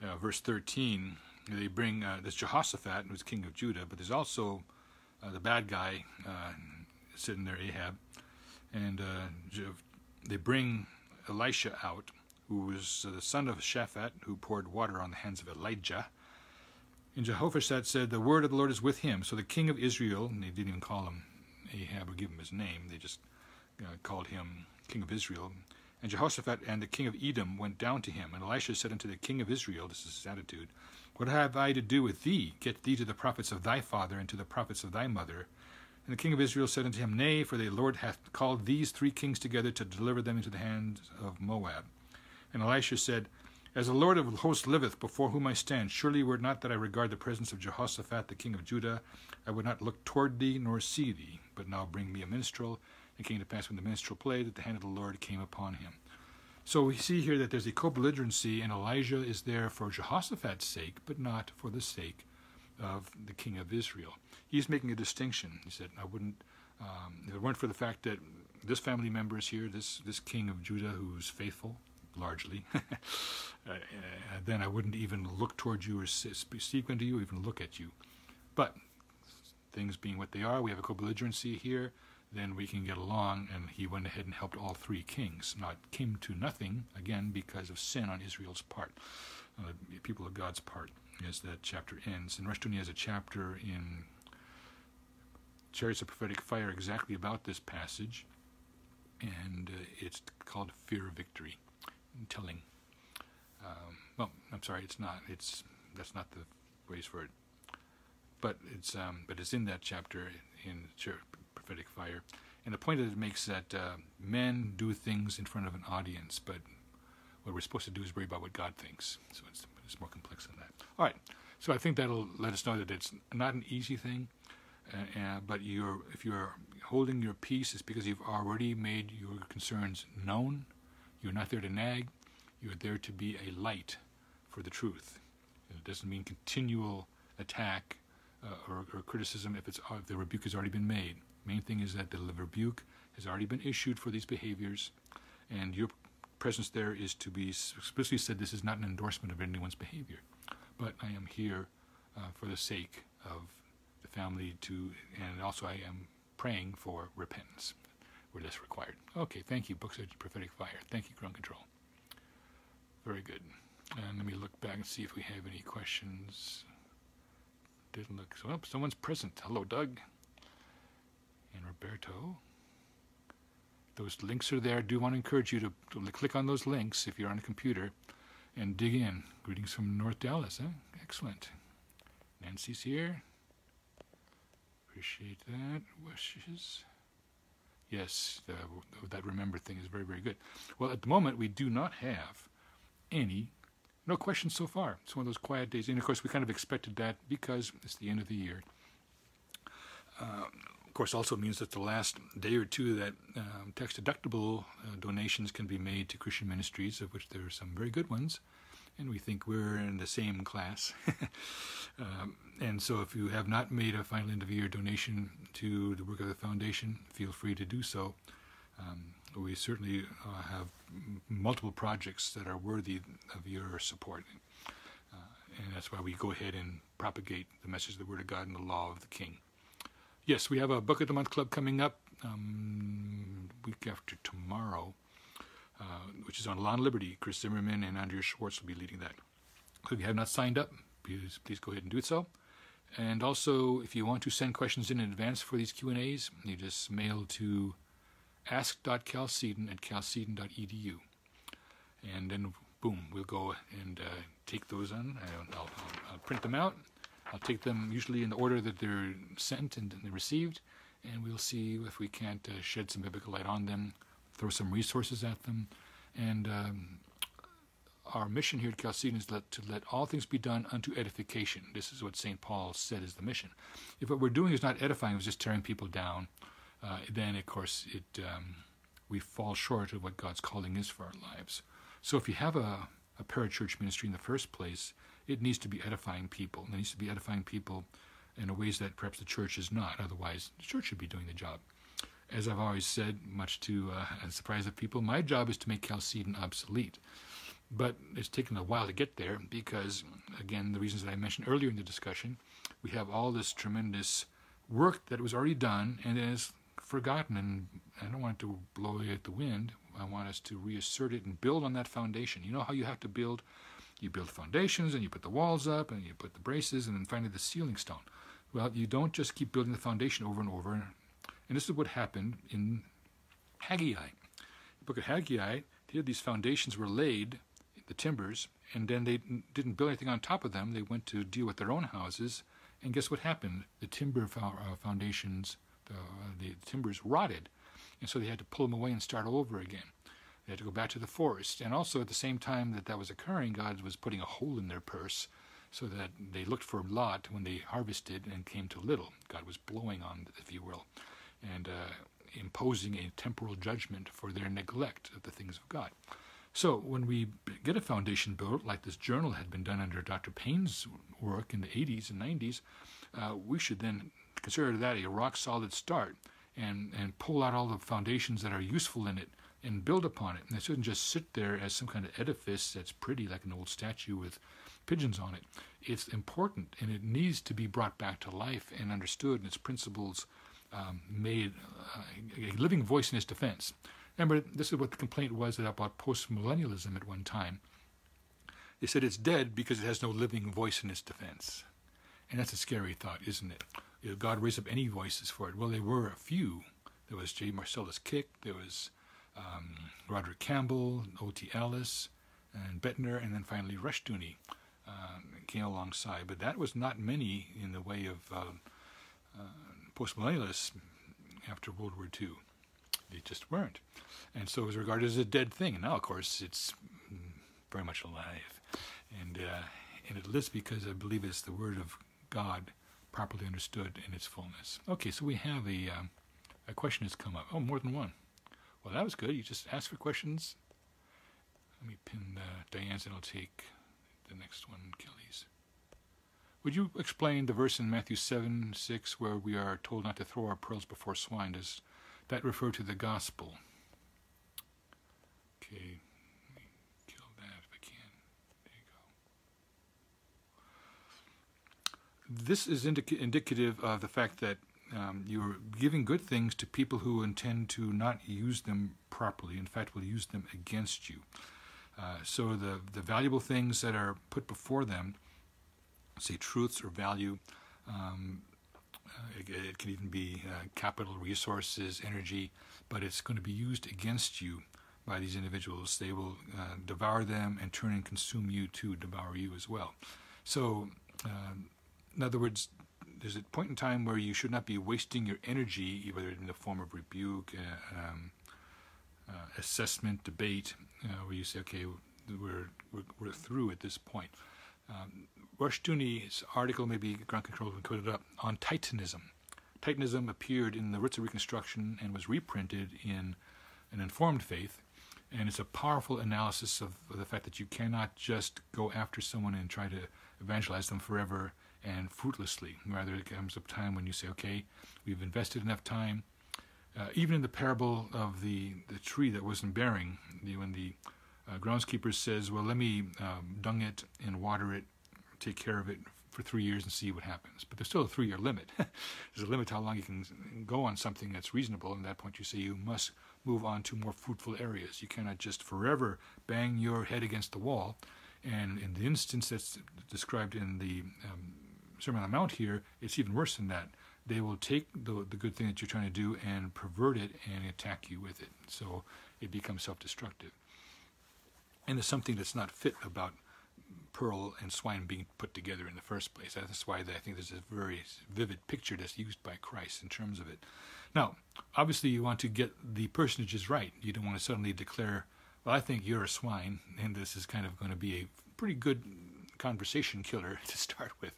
Uh, verse 13, they bring, uh, there's Jehoshaphat, who's king of Judah, but there's also uh, the bad guy uh, sitting there, Ahab. And uh, they bring Elisha out, who was the son of Shaphat, who poured water on the hands of Elijah. And Jehoshaphat said, The word of the Lord is with him. So the king of Israel, and they didn't even call him Ahab or give him his name. They just uh, called him king of Israel. And Jehoshaphat and the king of Edom went down to him. And Elisha said unto the king of Israel, this is his attitude, What have I to do with thee? Get thee to the prophets of thy father and to the prophets of thy mother. And the king of Israel said unto him, Nay, for the Lord hath called these three kings together to deliver them into the hand of Moab. And Elisha said, as the Lord of hosts liveth, before whom I stand, surely were it not that I regard the presence of Jehoshaphat the king of Judah, I would not look toward thee nor see thee. But now bring me a minstrel. And came to pass when the minstrel played, that the hand of the Lord came upon him. So we see here that there's a co-belligerency, and Elijah is there for Jehoshaphat's sake, but not for the sake of the king of Israel. He's making a distinction. He said, I wouldn't, um, if it weren't for the fact that this family member is here, this, this king of Judah who's faithful, largely, uh, uh, then I wouldn't even look toward you or speak unto you, even look at you. But things being what they are, we have a co-belligerency here, then we can get along. And he went ahead and helped all three kings. Not came to nothing again because of sin on Israel's part, uh, people of God's part, as that chapter ends. And Rushdoony has a chapter in Chariots of Prophetic Fire exactly about this passage, and uh, it's called Fear of Victory, telling. Um, well, I'm sorry, it's not. It's that's not the phrase for it. But it's um, but it's in that chapter in prophetic fire, and the point that it makes that uh, men do things in front of an audience, but what we're supposed to do is worry about what God thinks. So it's it's more complex than that. All right. So I think that'll let us know that it's not an easy thing, uh, uh, but you're if you're holding your peace, it's because you've already made your concerns known. You're not there to nag. You're there to be a light for the truth. It doesn't mean continual attack uh, or, or, criticism if, it's, uh, if the rebuke has already been made. Main thing is that the rebuke has already been issued for these behaviors, and your presence there is to be explicitly said this is not an endorsement of anyone's behavior, but I am here uh, for the sake of the family to, and also I am praying for repentance where that's required. Okay, thank you, Books of Prophetic Fire. Thank you, Ground Control. Very good. And let me look back and see if we have any questions. Didn't look. So, oh, someone's present. Hello, Doug. And Roberto. Those links are there. I do want to encourage you to, to click on those links if you're on a computer and dig in. Greetings from North Dallas. Excellent. Nancy's here. Appreciate that. Wishes. Yes, that remember thing is very, very good. Well, at the moment, we do not have any no questions so far. It's one of those quiet days. And of course, we kind of expected that because it's the end of the year. Uh, of course, also means that the last day or two that um, tax deductible uh, donations can be made to Christian ministries, of which there are some very good ones. And we think we're in the same class. um, and so, if you have not made a final end of year donation to the work of the foundation, feel free to do so. Um, we certainly uh, have multiple projects that are worthy of your support. Uh, and that's why we go ahead and propagate the message of the Word of God and the law of the King. Yes, we have a Book of the Month Club coming up um, week after tomorrow, which is on Law and Liberty. Chris Zimmerman and Andrea Schwartz will be leading that. If you have not signed up, please, please go ahead and do so. And also, if you want to send questions in advance for these Q&As, you just mail to ask.chalcedon at chalcedon.edu. And then, boom, we'll go and uh, take those on. I'll, I'll, I'll, print them out. I'll take them usually in the order that they're sent and they're received, and we'll see if we can't uh, shed some biblical light on them, throw some resources at them. And um, our mission here at Chalcedon is let, to let all things be done unto edification. This is what St. Paul said is the mission. If what we're doing is not edifying, it's just tearing people down, uh, then of course it um, we fall short of what God's calling is for our lives. So if you have a, a parachurch ministry in the first place, it needs to be edifying people. It needs to be edifying people in ways that perhaps the church is not. Otherwise, the church should be doing the job. As I've always said, much to uh, the surprise of people, my job is to make Chalcedon obsolete. But it's taken a while to get there because, again, the reasons that I mentioned earlier in the discussion, we have all this tremendous work that was already done and is forgotten, and I don't want it to blow away at the wind. I want us to reassert it and build on that foundation. You know how you have to build? You build foundations, and you put the walls up, and you put the braces, and then finally the ceiling stone. Well, you don't just keep building the foundation over and over. And this is what happened in Haggai. The book of Haggai, here these foundations were laid, the timbers, and then they didn't build anything on top of them. They went to deal with their own houses, and guess what happened? The timber uh, foundations the, the timbers rotted, and so they had to pull them away and start over again. They had to go back to the forest. And also, at the same time that that was occurring, God was putting a hole in their purse so that they looked for a lot when they harvested and came to little. God was blowing on, if you will, and uh, imposing a temporal judgment for their neglect of the things of God. So, when we get a foundation built, like this journal had been done under Dr. Payne's work in the 80s and 90s, uh, we should then consider that a rock solid start and, and pull out all the foundations that are useful in it and build upon it. And it shouldn't just sit there as some kind of edifice that's pretty, like an old statue with pigeons on it. It's important and it needs to be brought back to life and understood and its principles um, made uh, a living voice in its defense. Remember, this is what the complaint was about postmillennialism at one time. They said it's dead because it has no living voice in its defense. And that's a scary thought, isn't it? God raised up any voices for it. Well, there were a few. There was J. Marcellus Kik, there was um, Roderick Campbell, O.T. Allis, and Boettner, and then finally Rushdoony um, came alongside. But that was not many in the way of uh, uh, postmillennialists after World War II. They just weren't. And so it was regarded as a dead thing. And now, of course, it's very much alive. And, uh, and it lives because I believe it's the Word of God properly understood in its fullness. Okay, so we have a, um, a question has come up. Oh, more than one. Well, that was good. You just ask for questions. Let me pin uh, Diane's and I'll take the next one, Kelly's. Would you explain the verse in Matthew 7 6 where we are told not to throw our pearls before swine? Does that refer to the gospel? Okay, kill that if I can. There you go. This is indica- indicative of the fact that um, you're giving good things to people who intend to not use them properly. In fact, will use them against you. Uh, so the the valuable things that are put before them, say truths or value, um, uh, it, it, can even be uh, capital, resources, energy, but it's going to be used against you by these individuals. They will uh, devour them and turn and consume you to devour you as well. So, uh, in other words, there's a point in time where you should not be wasting your energy, whether in the form of rebuke, uh, um, uh, assessment, debate, where you say, okay, we're, we're, we're through at this point. Um, Rushdoony's article, maybe ground control can put it up, on Titanism. Titanism appeared in the Roots of Reconstruction and was reprinted in an Informed Faith. And it's a powerful analysis of, of the fact that you cannot just go after someone and try to evangelize them forever and fruitlessly. Rather, it comes a time when you say, okay, we've invested enough time. Uh, even in the parable of the, the tree that wasn't bearing, the, when the uh, groundskeeper says, well, let me um, dung it and water it take care of it for three years and see what happens. But there's still a three year limit. there's a limit to how long you can go on something that's reasonable. And at that point, you say you must move on to more fruitful areas. You cannot just forever bang your head against the wall. And in the instance that's described in the um, Sermon on the Mount here, it's even worse than that. They will take the, the good thing that you're trying to do and pervert it and attack you with it. So it becomes self destructive. And there's something that's not fit about pearl and swine being put together in the first place. That's why I think there's a very vivid picture that's used by Christ in terms of it. Now, obviously, you want to get the personages right. You don't want to suddenly declare, well, I think you're a swine, and this is kind of going to be a pretty good conversation killer to start with.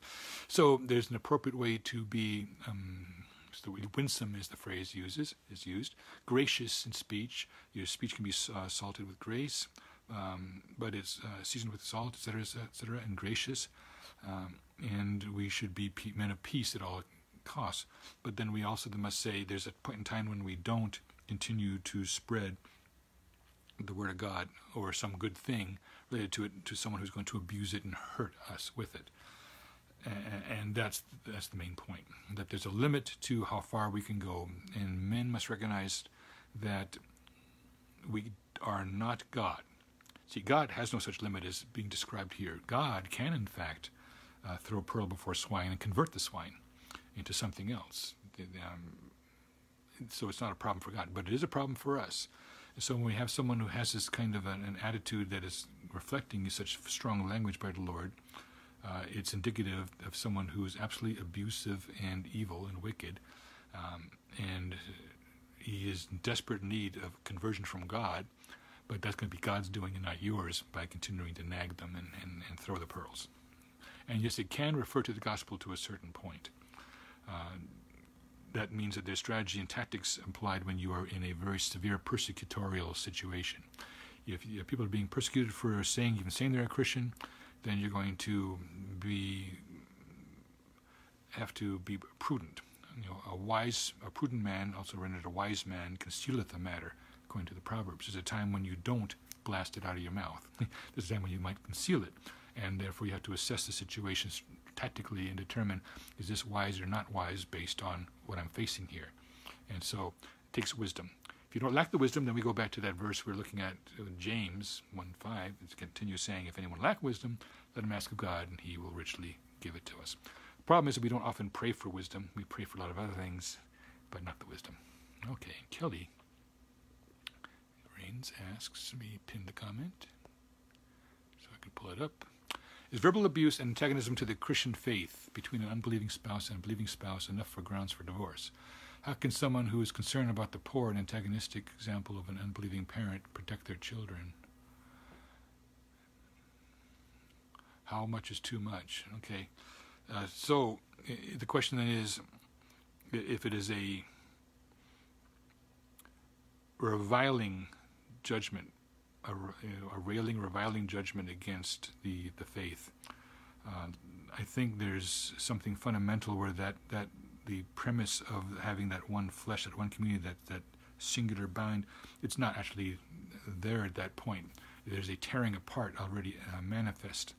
So there's an appropriate way to be. Um, so winsome is the phrase uses is used. Gracious in speech. Your speech can be uh, salted with grace um, but it's uh, seasoned with salt, etc., etc., and gracious. Um, and we should be men of peace at all costs. But then we also must say there's a point in time when we don't continue to spread the word of God or some good thing related to it to someone who's going to abuse it and hurt us with it. And that's that's the main point. That there's a limit to how far we can go, and men must recognize that we are not God. See, God has no such limit as being described here. God can, in fact, uh, throw a pearl before swine and convert the swine into something else. Um, so it's not a problem for God, but it is a problem for us. so when we have someone who has this kind of an, an attitude that is reflecting such strong language by the Lord, uh, it's indicative of someone who is absolutely abusive and evil and wicked, um, and he is in desperate need of conversion from God but that's going to be God's doing and not yours by continuing to nag them and, and, and throw the pearls. And yes, it can refer to the gospel to a certain point. Uh, that means that there's strategy and tactics applied when you are in a very severe persecutorial situation. If, if people are being persecuted for saying, even saying they're a Christian, then you're going to be have to be prudent. You know, a wise, a prudent man, also rendered a wise man, concealeth the matter according to the Proverbs. There's a time when you don't blast it out of your mouth. There's a time when you might conceal it. and therefore you have to assess the situation tactically and determine is this wise or not wise based on what I'm facing here. And so it takes wisdom. If you don't lack the wisdom, then we go back to that verse we're looking at James 1 5. It continues saying, If anyone lack wisdom, let him ask of God, and he will richly give it to us. The problem is that we don't often pray for wisdom. We pray for a lot of other things, but not the wisdom. Okay, Kelly Asks me pin the comment so I can pull it up. Is verbal abuse and antagonism to the Christian faith between an unbelieving spouse and a believing spouse enough for grounds for divorce? How can someone who is concerned about the poor and antagonistic example of an unbelieving parent protect their children? How much is too much? Okay. Uh, so the question then is if it is a reviling judgment, a, a railing, reviling judgment against the, the faith, uh, I think there's something fundamental where that, that the premise of having that one flesh, that one community, that, that singular bind, it's not actually there at that point. There's a tearing apart already uh, manifest.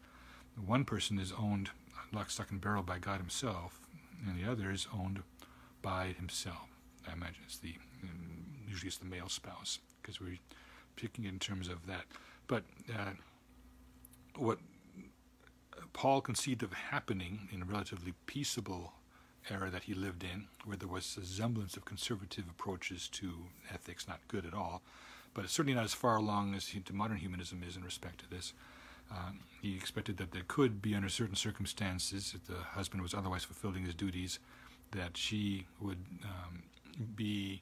One person is owned lock, stock, and barrel by God Himself, and the other is owned by Himself. I imagine it's the usually it's the male spouse because we're picking in terms of that. But uh, what Paul conceived of happening in a relatively peaceable era that he lived in, where there was a semblance of conservative approaches to ethics, not good at all, but certainly not as far along as modern humanism is in respect to this. Um, he expected that there could be, under certain circumstances, if the husband was otherwise fulfilling his duties, that she would um, be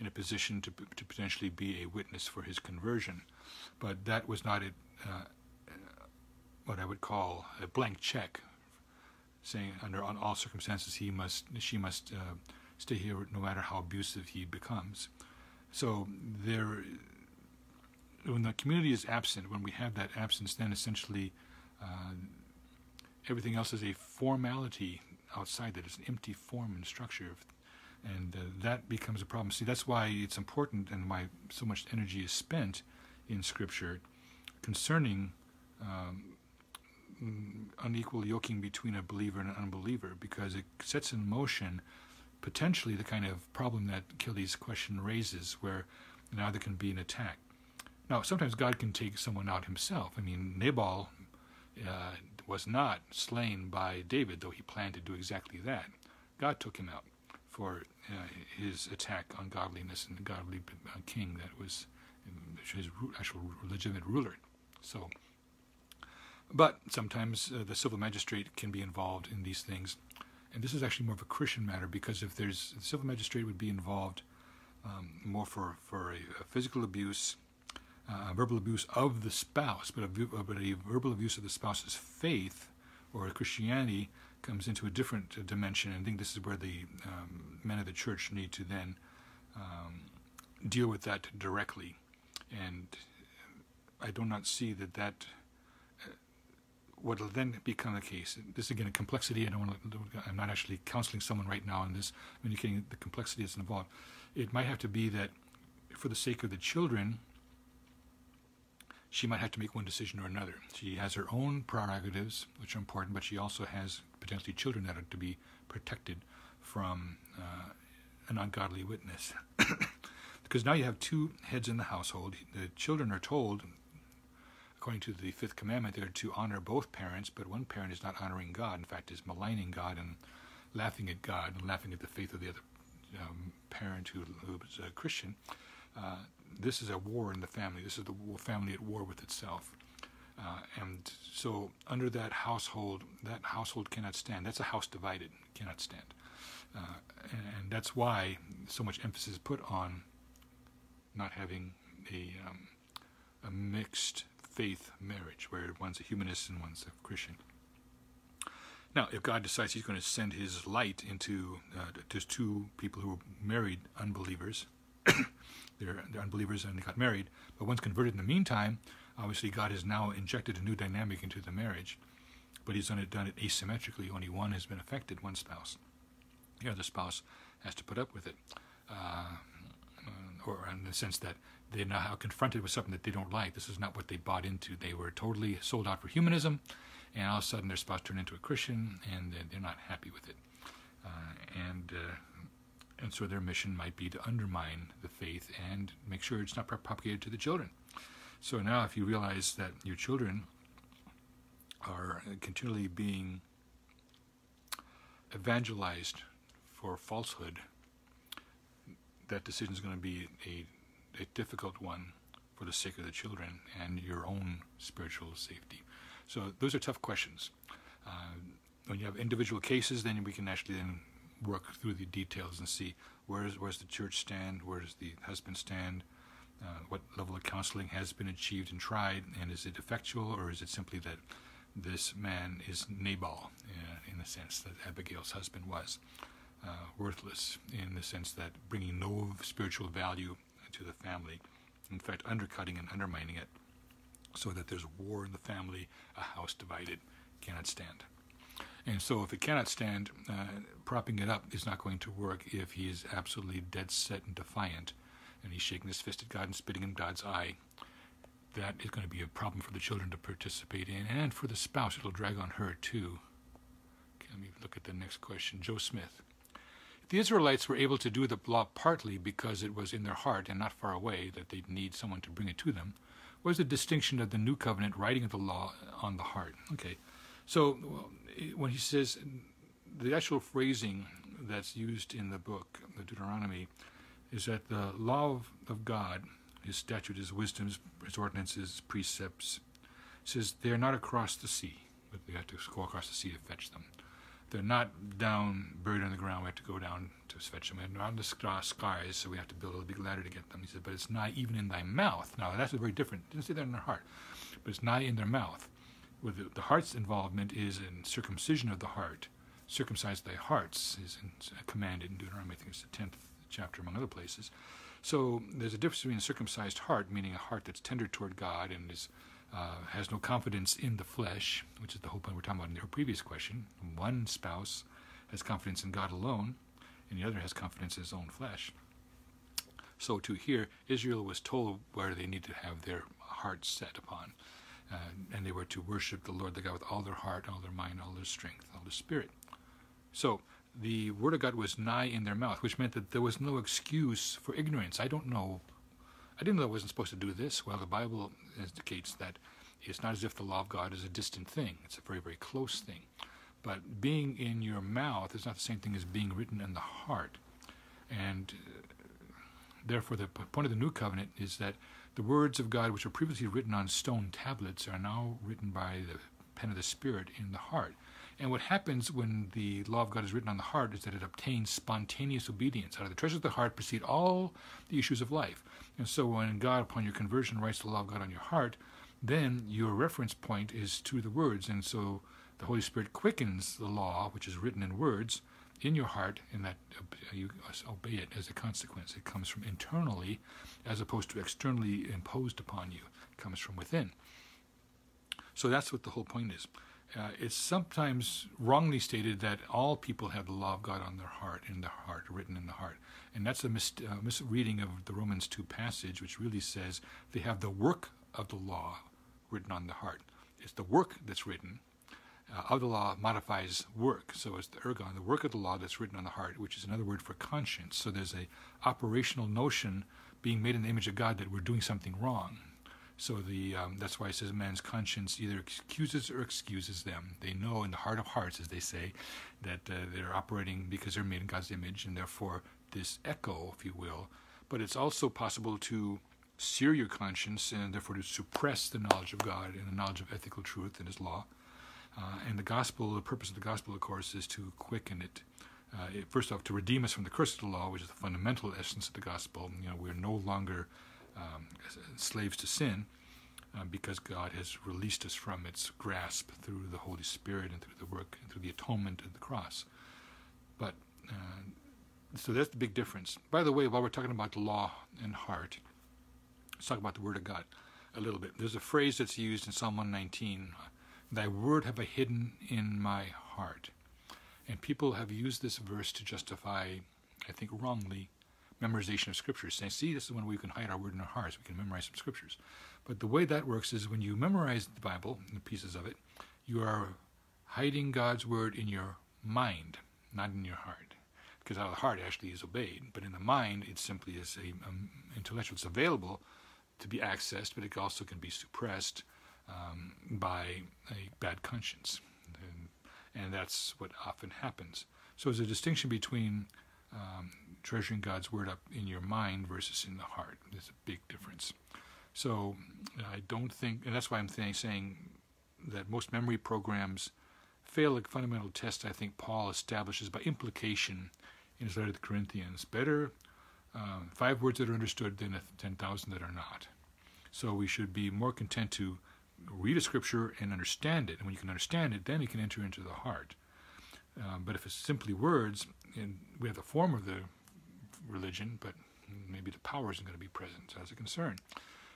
in a position to, to potentially be a witness for his conversion. But that was not a, uh, what I would call a blank check saying under all circumstances he must she must uh, stay here no matter how abusive he becomes. So there, when the community is absent, when we have that absence, then essentially uh, everything else is a formality outside that. It's an empty form and structure, and uh, that becomes a problem. See, that's why it's important and why so much energy is spent in Scripture concerning um, unequal yoking between a believer and an unbeliever because it sets in motion potentially the kind of problem that Kelly's question raises, where now there can be an attack. Now, sometimes God can take someone out himself. I mean, Nabal uh, was not slain by David, though he planned to do exactly that. God took him out for uh, his attack on godliness and the godly uh, king that was his actual legitimate ruler. So, but sometimes uh, the civil magistrate can be involved in these things. And this is actually more of a Christian matter because if there's the civil magistrate would be involved um, more for, for a, a physical abuse, uh, verbal abuse of the spouse, but a, but a verbal abuse of the spouse's faith or Christianity comes into a different uh, dimension. And I think this is where the um, men of the church need to then um, deal with that directly. And I do not see that that what will then become the case. This is again a complexity. I don't want to. I'm not actually counseling someone right now on this, I'm indicating the complexity that's involved. It might have to be that, for the sake of the children, she might have to make one decision or another. She has her own prerogatives, which are important, but she also has potentially children that are to be protected from uh, an ungodly witness. because now you have two heads in the household. The children are told according to the fifth commandment, they're to honor both parents, but one parent is not honoring God. In fact, is maligning God and laughing at God and laughing at the faith of the other um, parent who, who is a Christian. Uh, this is a war in the family. This is the family at war with itself. Uh, and so, under that household, that household cannot stand. That's a house divided, cannot stand. Uh, and, and, that's why so much emphasis is put on not having a, um, a mixed faith marriage, where one's a humanist and one's a Christian. Now, if God decides He's going to send His light into uh, just two people who are married unbelievers, they're, they're unbelievers and they got married, but once converted in the meantime, obviously God has now injected a new dynamic into the marriage, but He's done it, done it asymmetrically. Only one has been affected, one spouse. The other spouse has to put up with it, uh, or in the sense that they're now confronted with something that they don't like. This is not what they bought into. They were totally sold out for humanism, and all of a sudden their spouse turned into a Christian, and they're, not happy with it. Uh, and uh, and so their mission might be to undermine the faith and make sure it's not propagated to the children. So now, if you realize that your children are continually being evangelized for falsehood, that decision is going to be a, a difficult one for the sake of the children and your own spiritual safety. So those are tough questions. Uh, when you have individual cases, then we can actually then work through the details and see where's where's the church stand, where does the husband stand, uh, what level of counseling has been achieved and tried, and is it effectual or is it simply that this man is Nabal uh, in the sense that Abigail's husband was uh, worthless in the sense that bringing no spiritual value to the family, in fact undercutting and undermining it, so that there's war in the family, a house divided, cannot stand. And so, if it cannot stand, uh, propping it up is not going to work if he is absolutely dead set and defiant, and he's shaking his fist at God and spitting in God's eye. That is going to be a problem for the children to participate in, and for the spouse, it'll drag on her too. Okay, let me look at the next question. Joe Smith. The Israelites were able to do the law partly because it was in their heart and not far away that they'd need someone to bring it to them. What is the distinction of the new covenant writing of the law on the heart? Okay, so when he says the actual phrasing that's used in the book, the Deuteronomy, is that the law of, God, his statute, his wisdoms, his ordinances, his precepts, says they are not across the sea, but we have to go across the sea to fetch them. They're not down, buried in the ground. We have to go down to fetch them. And on the skies, so we have to build a big ladder to get them. He said, but it's not even in thy mouth. Now, that's very different, didn't say that in their heart, but it's not in their mouth with the, the, heart's involvement is in circumcision of the heart. Circumcise thy hearts is in, uh, commanded in Deuteronomy, I think it's the 10th chapter, among other places. So there's a difference between a circumcised heart, meaning a heart that's tender toward God and is, uh, has no confidence in the flesh, which is the whole point we're talking about in our previous question. One spouse has confidence in God alone, and the other has confidence in his own flesh. So to here, Israel was told where they need to have their hearts set upon. Uh, and they were to worship the Lord the God with all their heart, all their mind, all their strength, all their spirit. So the word of God was nigh in their mouth, which meant that there was no excuse for ignorance. I don't know. I didn't know I wasn't supposed to do this. Well, the Bible indicates that it's not as if the law of God is a distant thing. It's a very, very close thing. But being in your mouth is not the same thing as being written in the heart. And uh, therefore, the point of the new covenant is that the words of God, which were previously written on stone tablets, are now written by the pen of the Spirit in the heart. And what happens when the law of God is written on the heart is that it obtains spontaneous obedience. Out of the treasures of the heart proceed all the issues of life. And so when God, upon your conversion, writes the law of God on your heart, then your reference point is to the words. And so the Holy Spirit quickens the law, which is written in words, in your heart, and that you obey it as a consequence. It comes from internally as opposed to externally imposed upon you. It comes from within. So that's what the whole point is. Uh, it's sometimes wrongly stated that all people have the law of God on their heart, in their heart, written in the heart. And that's a mis- uh, misreading of the Romans 2 passage, which really says they have the work of the law written on the heart. It's the work that's written, uh, of the law modifies work. So it's the ergon, the work of the law that's written on the heart, which is another word for conscience. So there's a operational notion being made in the image of God that we're doing something wrong. So the um, that's why it says a man's conscience either excuses or excuses them. They know in the heart of hearts, as they say, that uh, they're operating because they're made in God's image, and therefore this echo, if you will. But it's also possible to sear your conscience and therefore to suppress the knowledge of God and the knowledge of ethical truth and His law. Uh, and the gospel, the purpose of the gospel, of course, is to quicken it. Uh, it, first off, to redeem us from the curse of the law, which is the fundamental essence of the gospel. You know, we're no longer um, slaves to sin uh, because God has released us from its grasp through the Holy Spirit and through the work and through the atonement of the cross. But uh, so that's the big difference. By the way, while we're talking about law and heart, let's talk about the Word of God a little bit. There's a phrase that's used in Psalm 119 Thy word have I hidden in my heart. And people have used this verse to justify, I think wrongly, memorization of scriptures, saying, see, this is when we can hide our word in our hearts, we can memorize some scriptures. But the way that works is when you memorize the Bible, the pieces of it, you are hiding God's word in your mind, not in your heart. Because out of the heart actually is obeyed, but in the mind it simply is a um, intellectual. It's available to be accessed, but it also can be suppressed um, by a bad conscience, and, and, that's what often happens. So there's a distinction between um, treasuring God's word up in your mind versus in the heart. There's a big difference. So I don't think, and that's why I'm th- saying that most memory programs fail a fundamental test I think Paul establishes by implication in his letter to the Corinthians. Better um, five words that are understood than 10,000 that are not. So we should be more content to read a scripture and understand it. And when you can understand it, then it can enter into the heart. Um, but if it's simply words, and we have the form of the religion, but maybe the power isn't going to be present as a concern.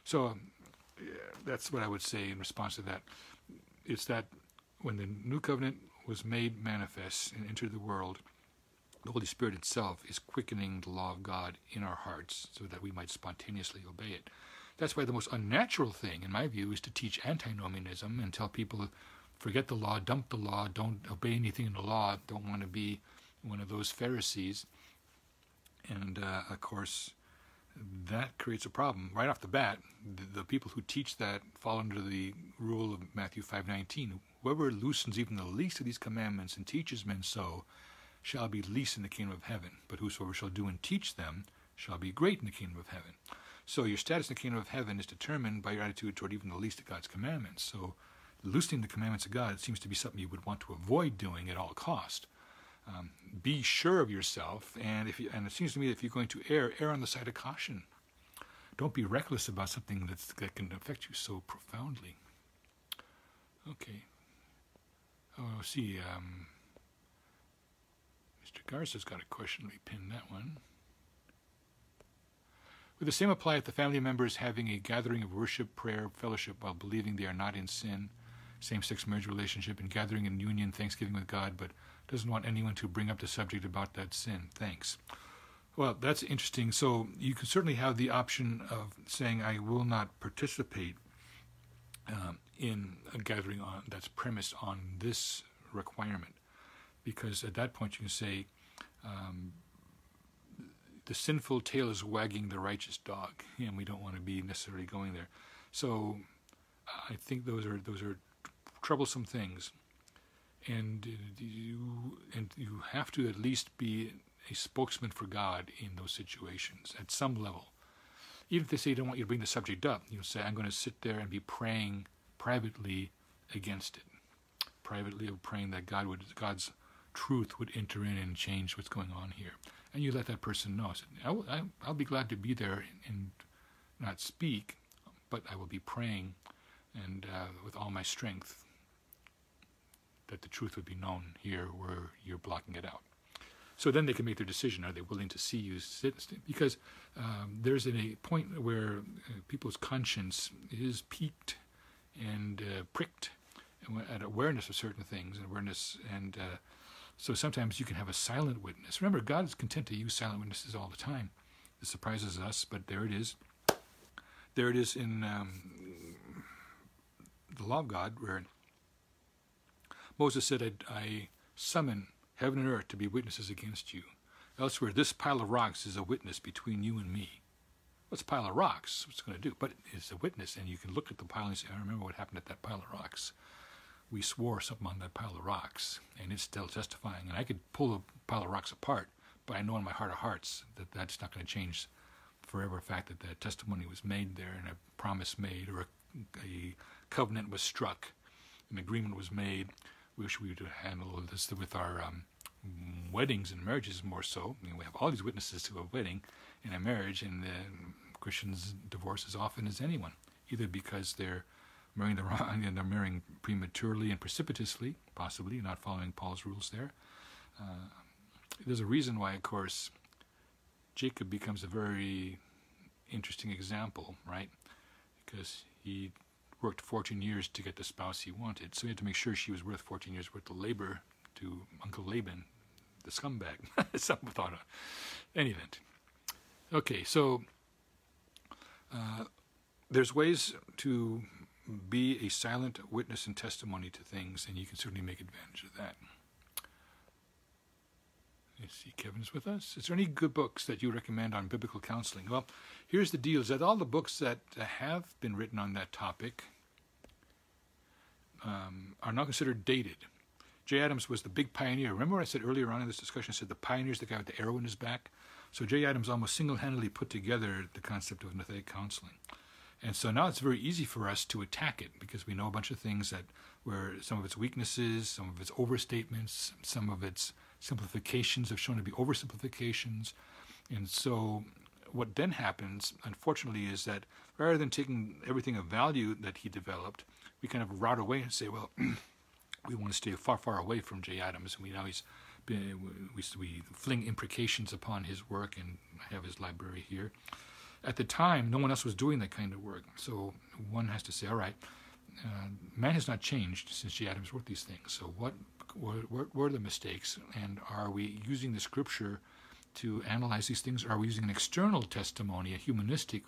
So um, that's what I would say in response to that. It's that when the new covenant was made manifest and entered the world, the Holy Spirit itself is quickening the law of God in our hearts so that we might spontaneously obey it. That's why the most unnatural thing, in my view, is to teach antinomianism and tell people forget the law, dump the law, don't obey anything in the law, don't want to be one of those Pharisees. And uh, of course, that creates a problem right off the bat. The, the, people who teach that fall under the rule of Matthew 5:19. Whoever loosens even the least of these commandments and teaches men so, shall be least in the kingdom of heaven. But whosoever shall do and teach them shall be great in the kingdom of heaven. So your status in the kingdom of heaven is determined by your attitude toward even the least of God's commandments. So loosening the commandments of God seems to be something you would want to avoid doing at all cost. Um, be sure of yourself, and if you, and it seems to me that if you're going to err, err on the side of caution. Don't be reckless about something that's, that can affect you so profoundly. Okay. Oh, see. Um, Mr. Garza's got a question. Let me pin that one. Would the same apply if the family members having a gathering of worship, prayer, fellowship while believing they are not in sin, same sex marriage relationship, and gathering in union, thanksgiving with God, but doesn't want anyone to bring up the subject about that sin? Thanks. Well, that's interesting. So you can certainly have the option of saying, I will not participate um, in a gathering on, that's premised on this requirement. Because at that point you can say, um, the sinful tail is wagging the righteous dog, and we don't want to be necessarily going there. So I think those are those are troublesome things, and you and you have to at least be a spokesman for God in those situations at some level. Even if they say they don't want you to bring the subject up, you say, "I'm going to sit there and be praying privately against it, privately praying that God would God's truth would enter in and change what's going on here." And you let that person know. I will, I, will be glad to be there and not speak, but I will be praying and uh, with all my strength that the truth would be known here where you're blocking it out. So then they can make their decision. Are they willing to see you sit? Because um, there's a point where uh, people's conscience is piqued and uh, pricked at awareness of certain things and awareness and uh, so sometimes you can have a silent witness. Remember, God is content to use silent witnesses all the time. It surprises us, but there it is. There it is in um, the law of God, where Moses said, I, I summon heaven and earth to be witnesses against you. Elsewhere, this pile of rocks is a witness between you and me. What's a pile of rocks? What's it going to do? But it's a witness, and you can look at the pile and say, I remember what happened at that pile of rocks we swore something on that pile of rocks, and it's still testifying. And I could pull a pile of rocks apart, but I know in my heart of hearts that that's not going to change forever the fact that that testimony was made there and a promise made or a, a covenant was struck, an agreement was made. We wish we would handle this with our um, weddings and marriages more so. I mean, we have all these witnesses to a wedding and a marriage, and the Christians divorce as often as anyone, either because they're marrying the wrong and they're marrying prematurely and precipitously, possibly, not following Paul's rules there. Uh, there's a reason why, of course, Jacob becomes a very interesting example, right? Because he worked 14 years to get the spouse he wanted, so he had to make sure she was worth 14 years worth of labor to Uncle Laban, the scumbag. Some thought of. Any event. Okay, so uh, there's ways to be a silent witness and testimony to things, and you can certainly make advantage of that. Let's see, Kevin's with us. Is there any good books that you recommend on biblical counseling? Well, here's the deal: is that all the books that have been written on that topic um, are now considered dated. Jay Adams was the big pioneer. Remember, I said earlier on in this discussion, I said the pioneer is the guy with the arrow in his back. So Jay Adams almost single-handedly put together the concept of nouthetic counseling. And so now it's very easy for us to attack it because we know a bunch of things that where some of its weaknesses, some of its overstatements, some of its simplifications have shown to be oversimplifications. And so what then happens, unfortunately, is that rather than taking everything of value that he developed, we kind of route away and say, well, we want to stay far, far away from Jay Adams. And we now he's been, we, we fling imprecations upon his work, and I have his library here. At the time, no one else was doing that kind of work. So one has to say, all right, uh, man has not changed since Jay Adams wrote these things. So what, what, what were the mistakes? And are we using the scripture to analyze these things? Are we using an external testimony, a humanistic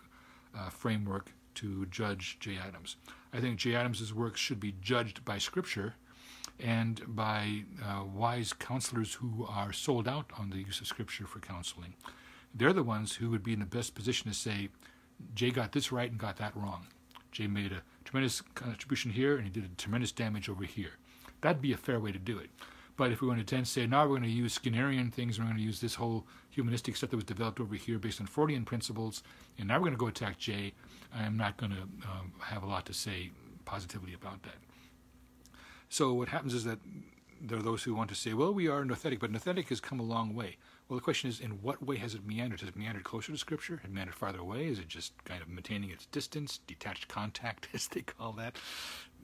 uh, framework to judge Jay Adams? I think Jay Adams's work should be judged by scripture and by uh, wise counselors who are sold out on the use of scripture for counseling. They're the ones who would be in the best position to say, Jay got this right and got that wrong. Jay made a tremendous contribution here and he did a tremendous damage over here. That'd be a fair way to do it. But if we want to then say, now we're going to use Skinnerian things, we're going to use this whole humanistic stuff that was developed over here based on Freudian principles, and now we're going to go attack Jay, I'm not going to um, have a lot to say positively about that. So what happens is that there are those who want to say, well, we are nouthetic, but nouthetic has come a long way. Well, the question is, in what way has it meandered? Has it meandered closer to Scripture? Has it meandered farther away? Is it just kind of maintaining its distance, detached contact, as they call that?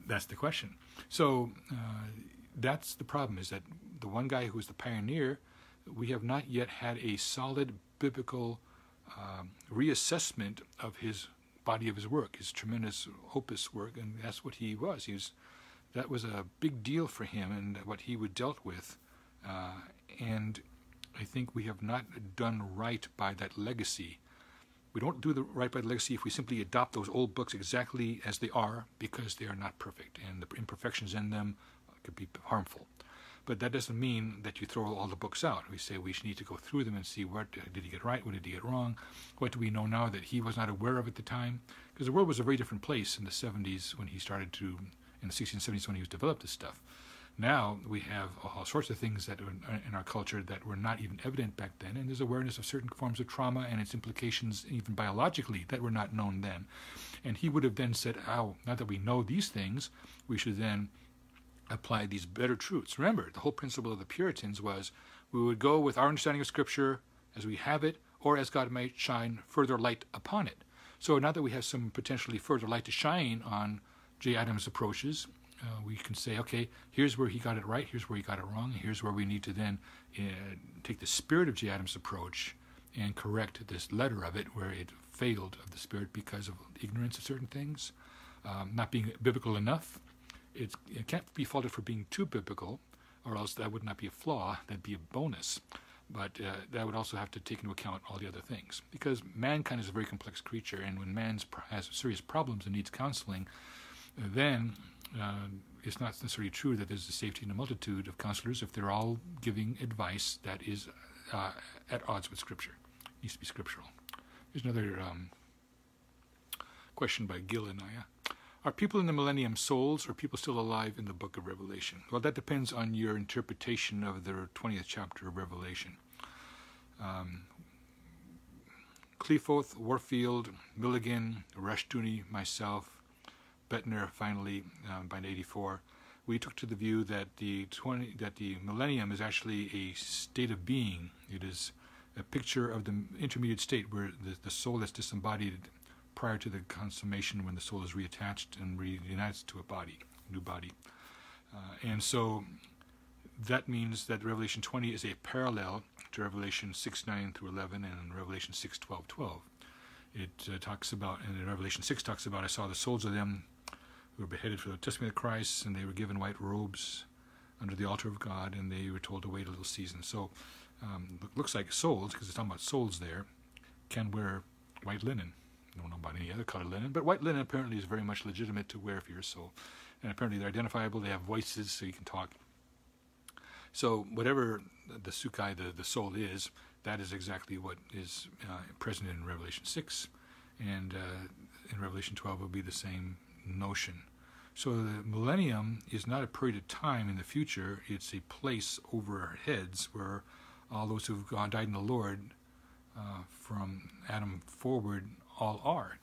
That's the question. So uh, that's the problem, is that the one guy who was the pioneer, we have not yet had a solid biblical um, reassessment of his body of his work, his tremendous opus work, and that's what he was. He was that was a big deal for him and what he would dealt with. Uh, and I think we have not done right by that legacy. We don't do the right by the legacy if we simply adopt those old books exactly as they are because they are not perfect and the imperfections in them could be harmful. But that doesn't mean that you throw all the books out. We say we need to go through them and see what uh, did he get right, what did he get wrong, what do we know now that he was not aware of at the time? Because the world was a very different place in the 70s when he started to in the 1670s when he was developed this stuff. Now we have all sorts of things that are uh, in our culture that were not even evident back then, and there's awareness of certain forms of trauma and its implications, even biologically, that were not known then. And he would have then said, "Oh, now that we know these things, we should then apply these better truths." Remember, the whole principle of the Puritans was we would go with our understanding of Scripture as we have it, or as God might shine further light upon it. So now that we have some potentially further light to shine on Jay Adams approaches, uh, we can say, okay, here's where he got it right, here's where he got it wrong, here's where we need to then uh, take the spirit of Jay Adams' approach and correct this letter of it where it failed of the spirit because of ignorance of certain things, um, not being biblical enough. It's, it can't be faulted for being too biblical, or else that would not be a flaw, that'd be a bonus. But uh, that would also have to take into account all the other things. Because mankind is a very complex creature, and when man has serious problems and needs counseling, then uh, it's not necessarily true that there's a safety in a multitude of counselors if they're all giving advice that is uh, at odds with Scripture. It needs to be scriptural. Here's another um, question by Gil Anaya. Are people in the millennium souls or people still alive in the book of Revelation? Well, that depends on your interpretation of the 20th chapter of Revelation. Um, Kliefoth, Warfield, Milligan, Rushdoony, myself, Boettner finally uh, by 84, we took to the view that the 20, that the millennium is actually a state of being. It is a picture of the intermediate state where the, the soul is disembodied prior to the consummation when the soul is reattached and reunites to a body, new body. Uh, and so that means that Revelation 20 is a parallel to Revelation 6 9 through 11 and Revelation 6 12 12. It uh, talks about, and Revelation 6 talks about, I saw the souls of them who were beheaded for the testimony of Christ, and they were given white robes under the altar of God, and they were told to wait a little season. So, um, looks like souls, because it's talking about souls there, can wear white linen. I don't know about any other color linen, but white linen apparently is very much legitimate to wear for your soul. And apparently they're identifiable, they have voices so you can talk. So, whatever the sukai, the, the soul is, that is exactly what is uh, present in Revelation 6. And uh, in Revelation 12 will be the same notion. So the millennium is not a period of time in the future, it's a place over our heads where all those who've gone, died in the Lord uh, from Adam forward all are.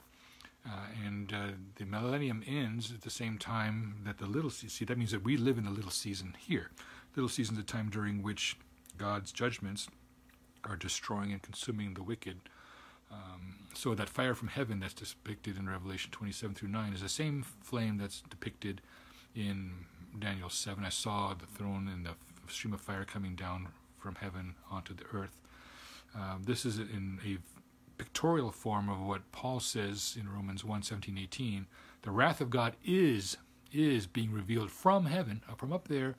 Uh, and uh, the millennium ends at the same time that the little season. See, that means that we live in the little season here. Little season is a time during which God's judgments are destroying and consuming the wicked. Um, so that fire from heaven that's depicted in Revelation 27 through 9 is the same flame that's depicted in Daniel 7. I saw the throne and the stream of fire coming down from heaven onto the earth. Uh, this is in a pictorial form of what Paul says in Romans 1 17, 18. The wrath of God is is being revealed from heaven, uh, from up there,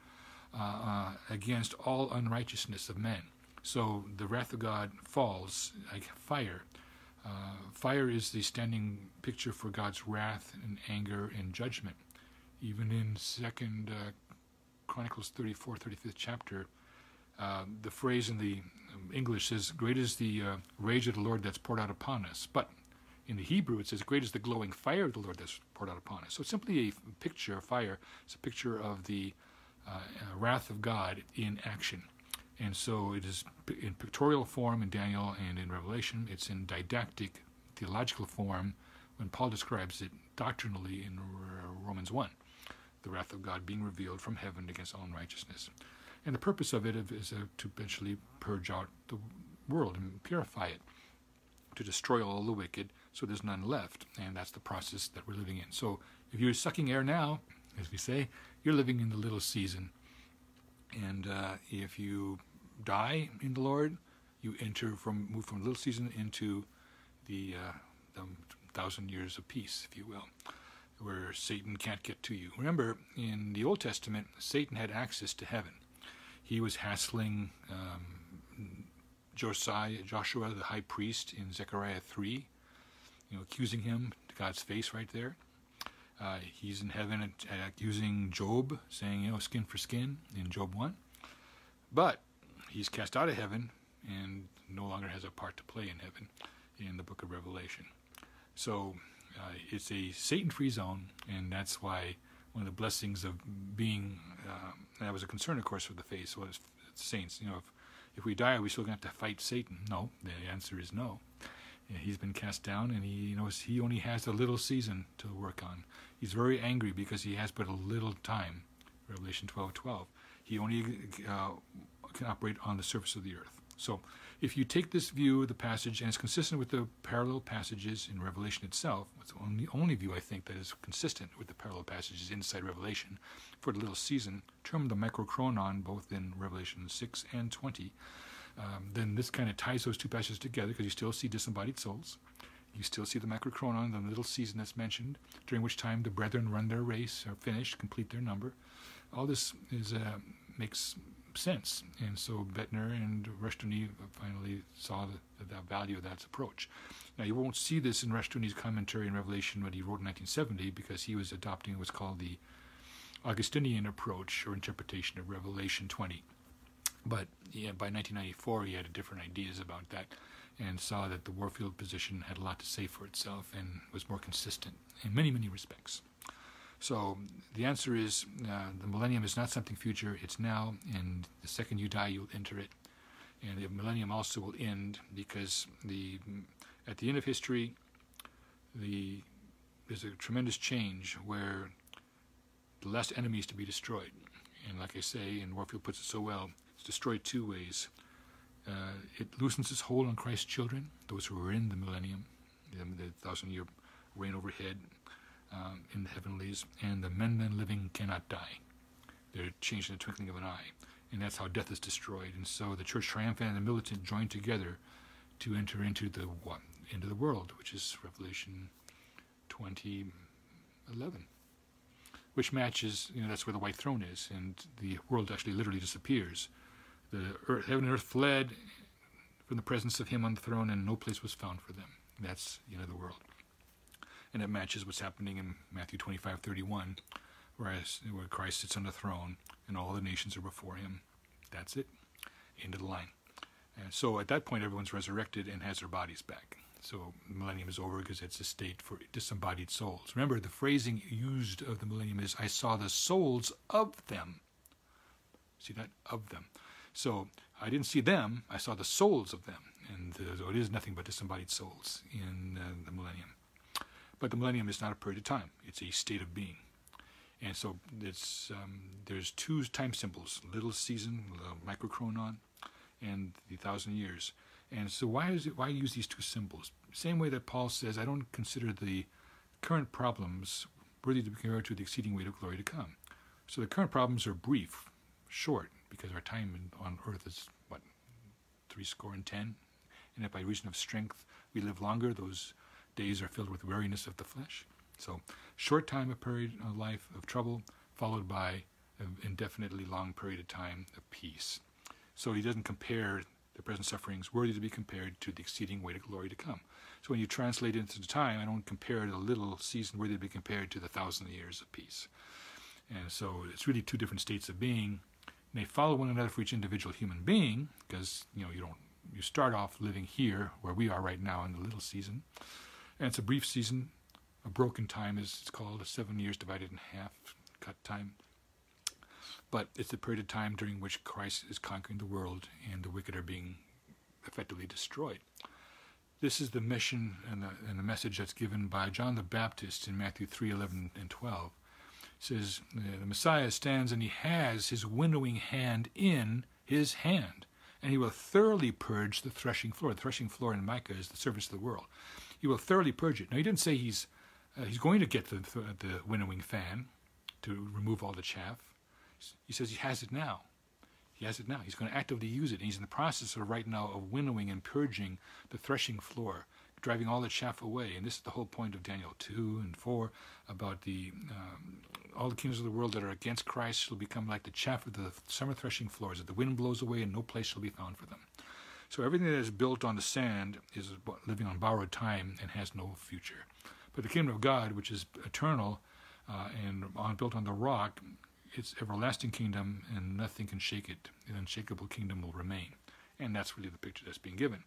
uh, uh, against all unrighteousness of men. So the wrath of God falls like fire. Uh, fire is the standing picture for God's wrath and anger and judgment. Even in Second uh, Chronicles 34, 35th chapter, uh, the phrase in the English says, Great is the uh, rage of the Lord that's poured out upon us. But in the Hebrew, it says, Great is the glowing fire of the Lord that's poured out upon us. So it's simply a picture of fire. It's a picture of the uh, uh, wrath of God in action. And so it is in pictorial form in Daniel and in Revelation. It's in didactic, theological form when Paul describes it doctrinally in Romans 1 the wrath of God being revealed from heaven against all unrighteousness. And the purpose of it is to eventually purge out the world and purify it, to destroy all the wicked so there's none left. And that's the process that we're living in. So if you're sucking air now, as we say, you're living in the little season. And uh, if you die in the Lord, you enter from move from little season into the, uh, the thousand years of peace, if you will, where Satan can't get to you. Remember, in the Old Testament, Satan had access to heaven he was hassling um, Josiah, Joshua, the high priest, in Zechariah 3, you know, accusing him to God's face right there. Uh, he's in heaven accusing Job, saying, you know, skin for skin in Job 1. But he's cast out of heaven and no longer has a part to play in heaven in the book of Revelation. So uh, it's a Satan free zone, and that's why one of the blessings of being um, that was a concern, of course, for the faith was saints. You know, if if we die, are we still going to have to fight Satan? No. The answer is no. He's been cast down, and he you know he only has a little season to work on. He's very angry because he has but a little time. Revelation 12:12. He only uh, can operate on the surface of the earth. So if you take this view of the passage, and it's consistent with the parallel passages in Revelation itself, it's the only, only view I think that is consistent with the parallel passages inside Revelation for the little season, termed the microchronon both in Revelation 6 and 20, um, then this kind of ties those two passages together because you still see disembodied souls. You still see the macrochronon, the little season that's mentioned, during which time the brethren run their race, are finished, complete their number. All this is uh, makes sense. And so Boettner and Rushdoony finally saw the, the, value of that approach. Now, you won't see this in Rushdoony's commentary in Revelation when he wrote in 1970 because he was adopting what's called the Augustinian approach or interpretation of Revelation 20. But yeah, by 1994, he had different ideas about that and saw that the Warfield position had a lot to say for itself and was more consistent in many, many respects. So the answer is uh, the millennium is not something future, it's now, and the second you die, you'll enter it. And the millennium also will end because the at the end of history, the there's a tremendous change where the last enemy is to be destroyed. And like I say, and Warfield puts it so well, destroyed two ways. Uh, it loosens its hold on Christ's children, those who are in the millennium, the, thousand year reign overhead, um, in the heavenlies, and the men then living cannot die. They're changed in the twinkling of an eye. And that's how death is destroyed. And so the church triumphant and the militant join together to enter into the what? Into the world, which is Revelation 20, 11. Which matches, you know, that's where the white throne is, and the world actually literally disappears. The earth, heaven and earth fled from the presence of him on the throne, and no place was found for them. That's, you know, the world. and it matches what's happening in Matthew 25, 31, whereas, where Christ sits on the throne and all the nations are before him. That's it. End of the line. And so at that point, everyone's resurrected and has their bodies back. So the millennium is over because it's a state for disembodied souls. Remember, the phrasing used of the millennium is, I saw the souls of them. See that? Of them. So I didn't see them, I saw the souls of them. And uh, so it is nothing but disembodied souls in uh, the millennium. But the millennium is not a period of time, it's a state of being. And so um, there's two time symbols little season, microchronon, and the thousand years. And so why is it why use these two symbols? Same way that Paul says, I don't consider the current problems worthy to be compared to the exceeding weight of glory to come. So the current problems are brief, short, because our time on earth is what three score and ten, and if by reason of strength we live longer, those days are filled with weariness of the flesh. So short time, a period of life of trouble, followed by an indefinitely long period of time of peace. So he doesn't compare the present sufferings worthy to be compared to the exceeding weight of glory to come. So when you translate it into time, I don't compare the little season worthy to be compared to the thousand years of peace. And so it's really two different states of being. They follow one another for each individual human being, because you know you don't you start off living here where we are right now in the little season, and it's a brief season. A broken time is it's called a seven years divided in half cut time but it's a period of time during which Christ is conquering the world and the wicked are being effectively destroyed. This is the mission and the, and the message that's given by John the Baptist in Matthew 3 11 and 12. Says, The Messiah stands and he has his winnowing hand in his hand, and he will thoroughly purge the threshing floor. The threshing floor in Micah is the surface of the world. He will thoroughly purge it. Now, he didn't say he's, uh, he's going to get the, the winnowing fan to remove all the chaff. He says he has it now. He has it now. He's going to actively use it. And he's in the process of right now of winnowing and purging the threshing floor, driving all the chaff away. And this is the whole point of Daniel 2 and 4 about the um, all the kingdoms of the world that are against Christ shall become like the chaff of the summer threshing floors, that the wind blows away and no place shall be found for them. So everything that is built on the sand is living on borrowed time and has no future. But the kingdom of God, which is eternal uh, and on, built on the rock, its everlasting kingdom, and nothing can shake it. An unshakable kingdom will remain. And that's really the picture that's being given.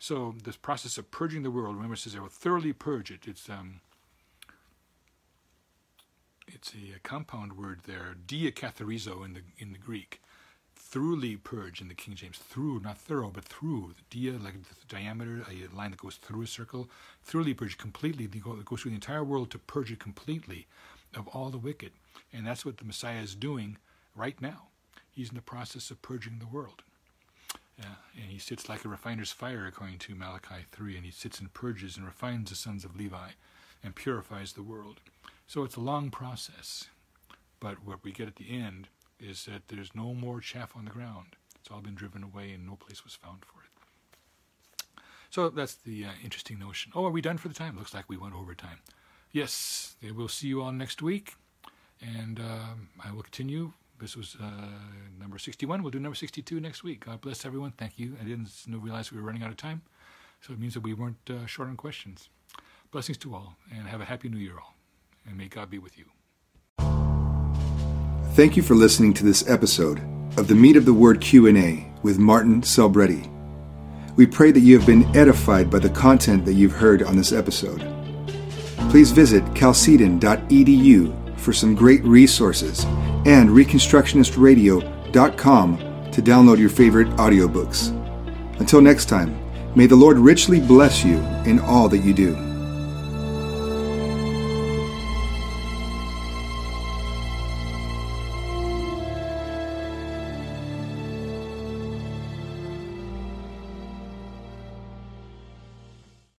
So this process of purging the world, remember it says they will thoroughly purge it. It's um, it's a, a compound word there, diakatharizo in the in the Greek. Thoroughly purge in the King James. Through, not thorough, but through. Dia, like the diameter, a line that goes through a circle. Thoroughly purge completely. It goes through the entire world to purge it completely of all the wicked. And that's what the Messiah is doing right now. He's in the process of purging the world. And he sits like a refiner's fire, according to Malachi 3, and he sits and purges and refines the sons of Levi and purifies the world. So it's a long process. But what we get at the end is that there's no more chaff on the ground. It's all been driven away and no place was found for it. So that's the uh, interesting notion. Oh, are we done for the time? Looks like we went over time. Yes, we'll see you all next week. And um, I will continue. This was uh, number 61. We'll do number 62 next week. God bless everyone. Thank you. I didn't realize we were running out of time. So it means that we weren't uh, short on questions. Blessings to all, and have a happy new year, all. And may God be with you. Thank you for listening to this episode of the Meat of the Word Q&A with Martin Selbrede. We pray that you have been edified by the content that you've heard on this episode. Please visit chalcedon.edu for some great resources and reconstructionistradio.com to download your favorite audiobooks. Until next time, may the Lord richly bless you in all that you do.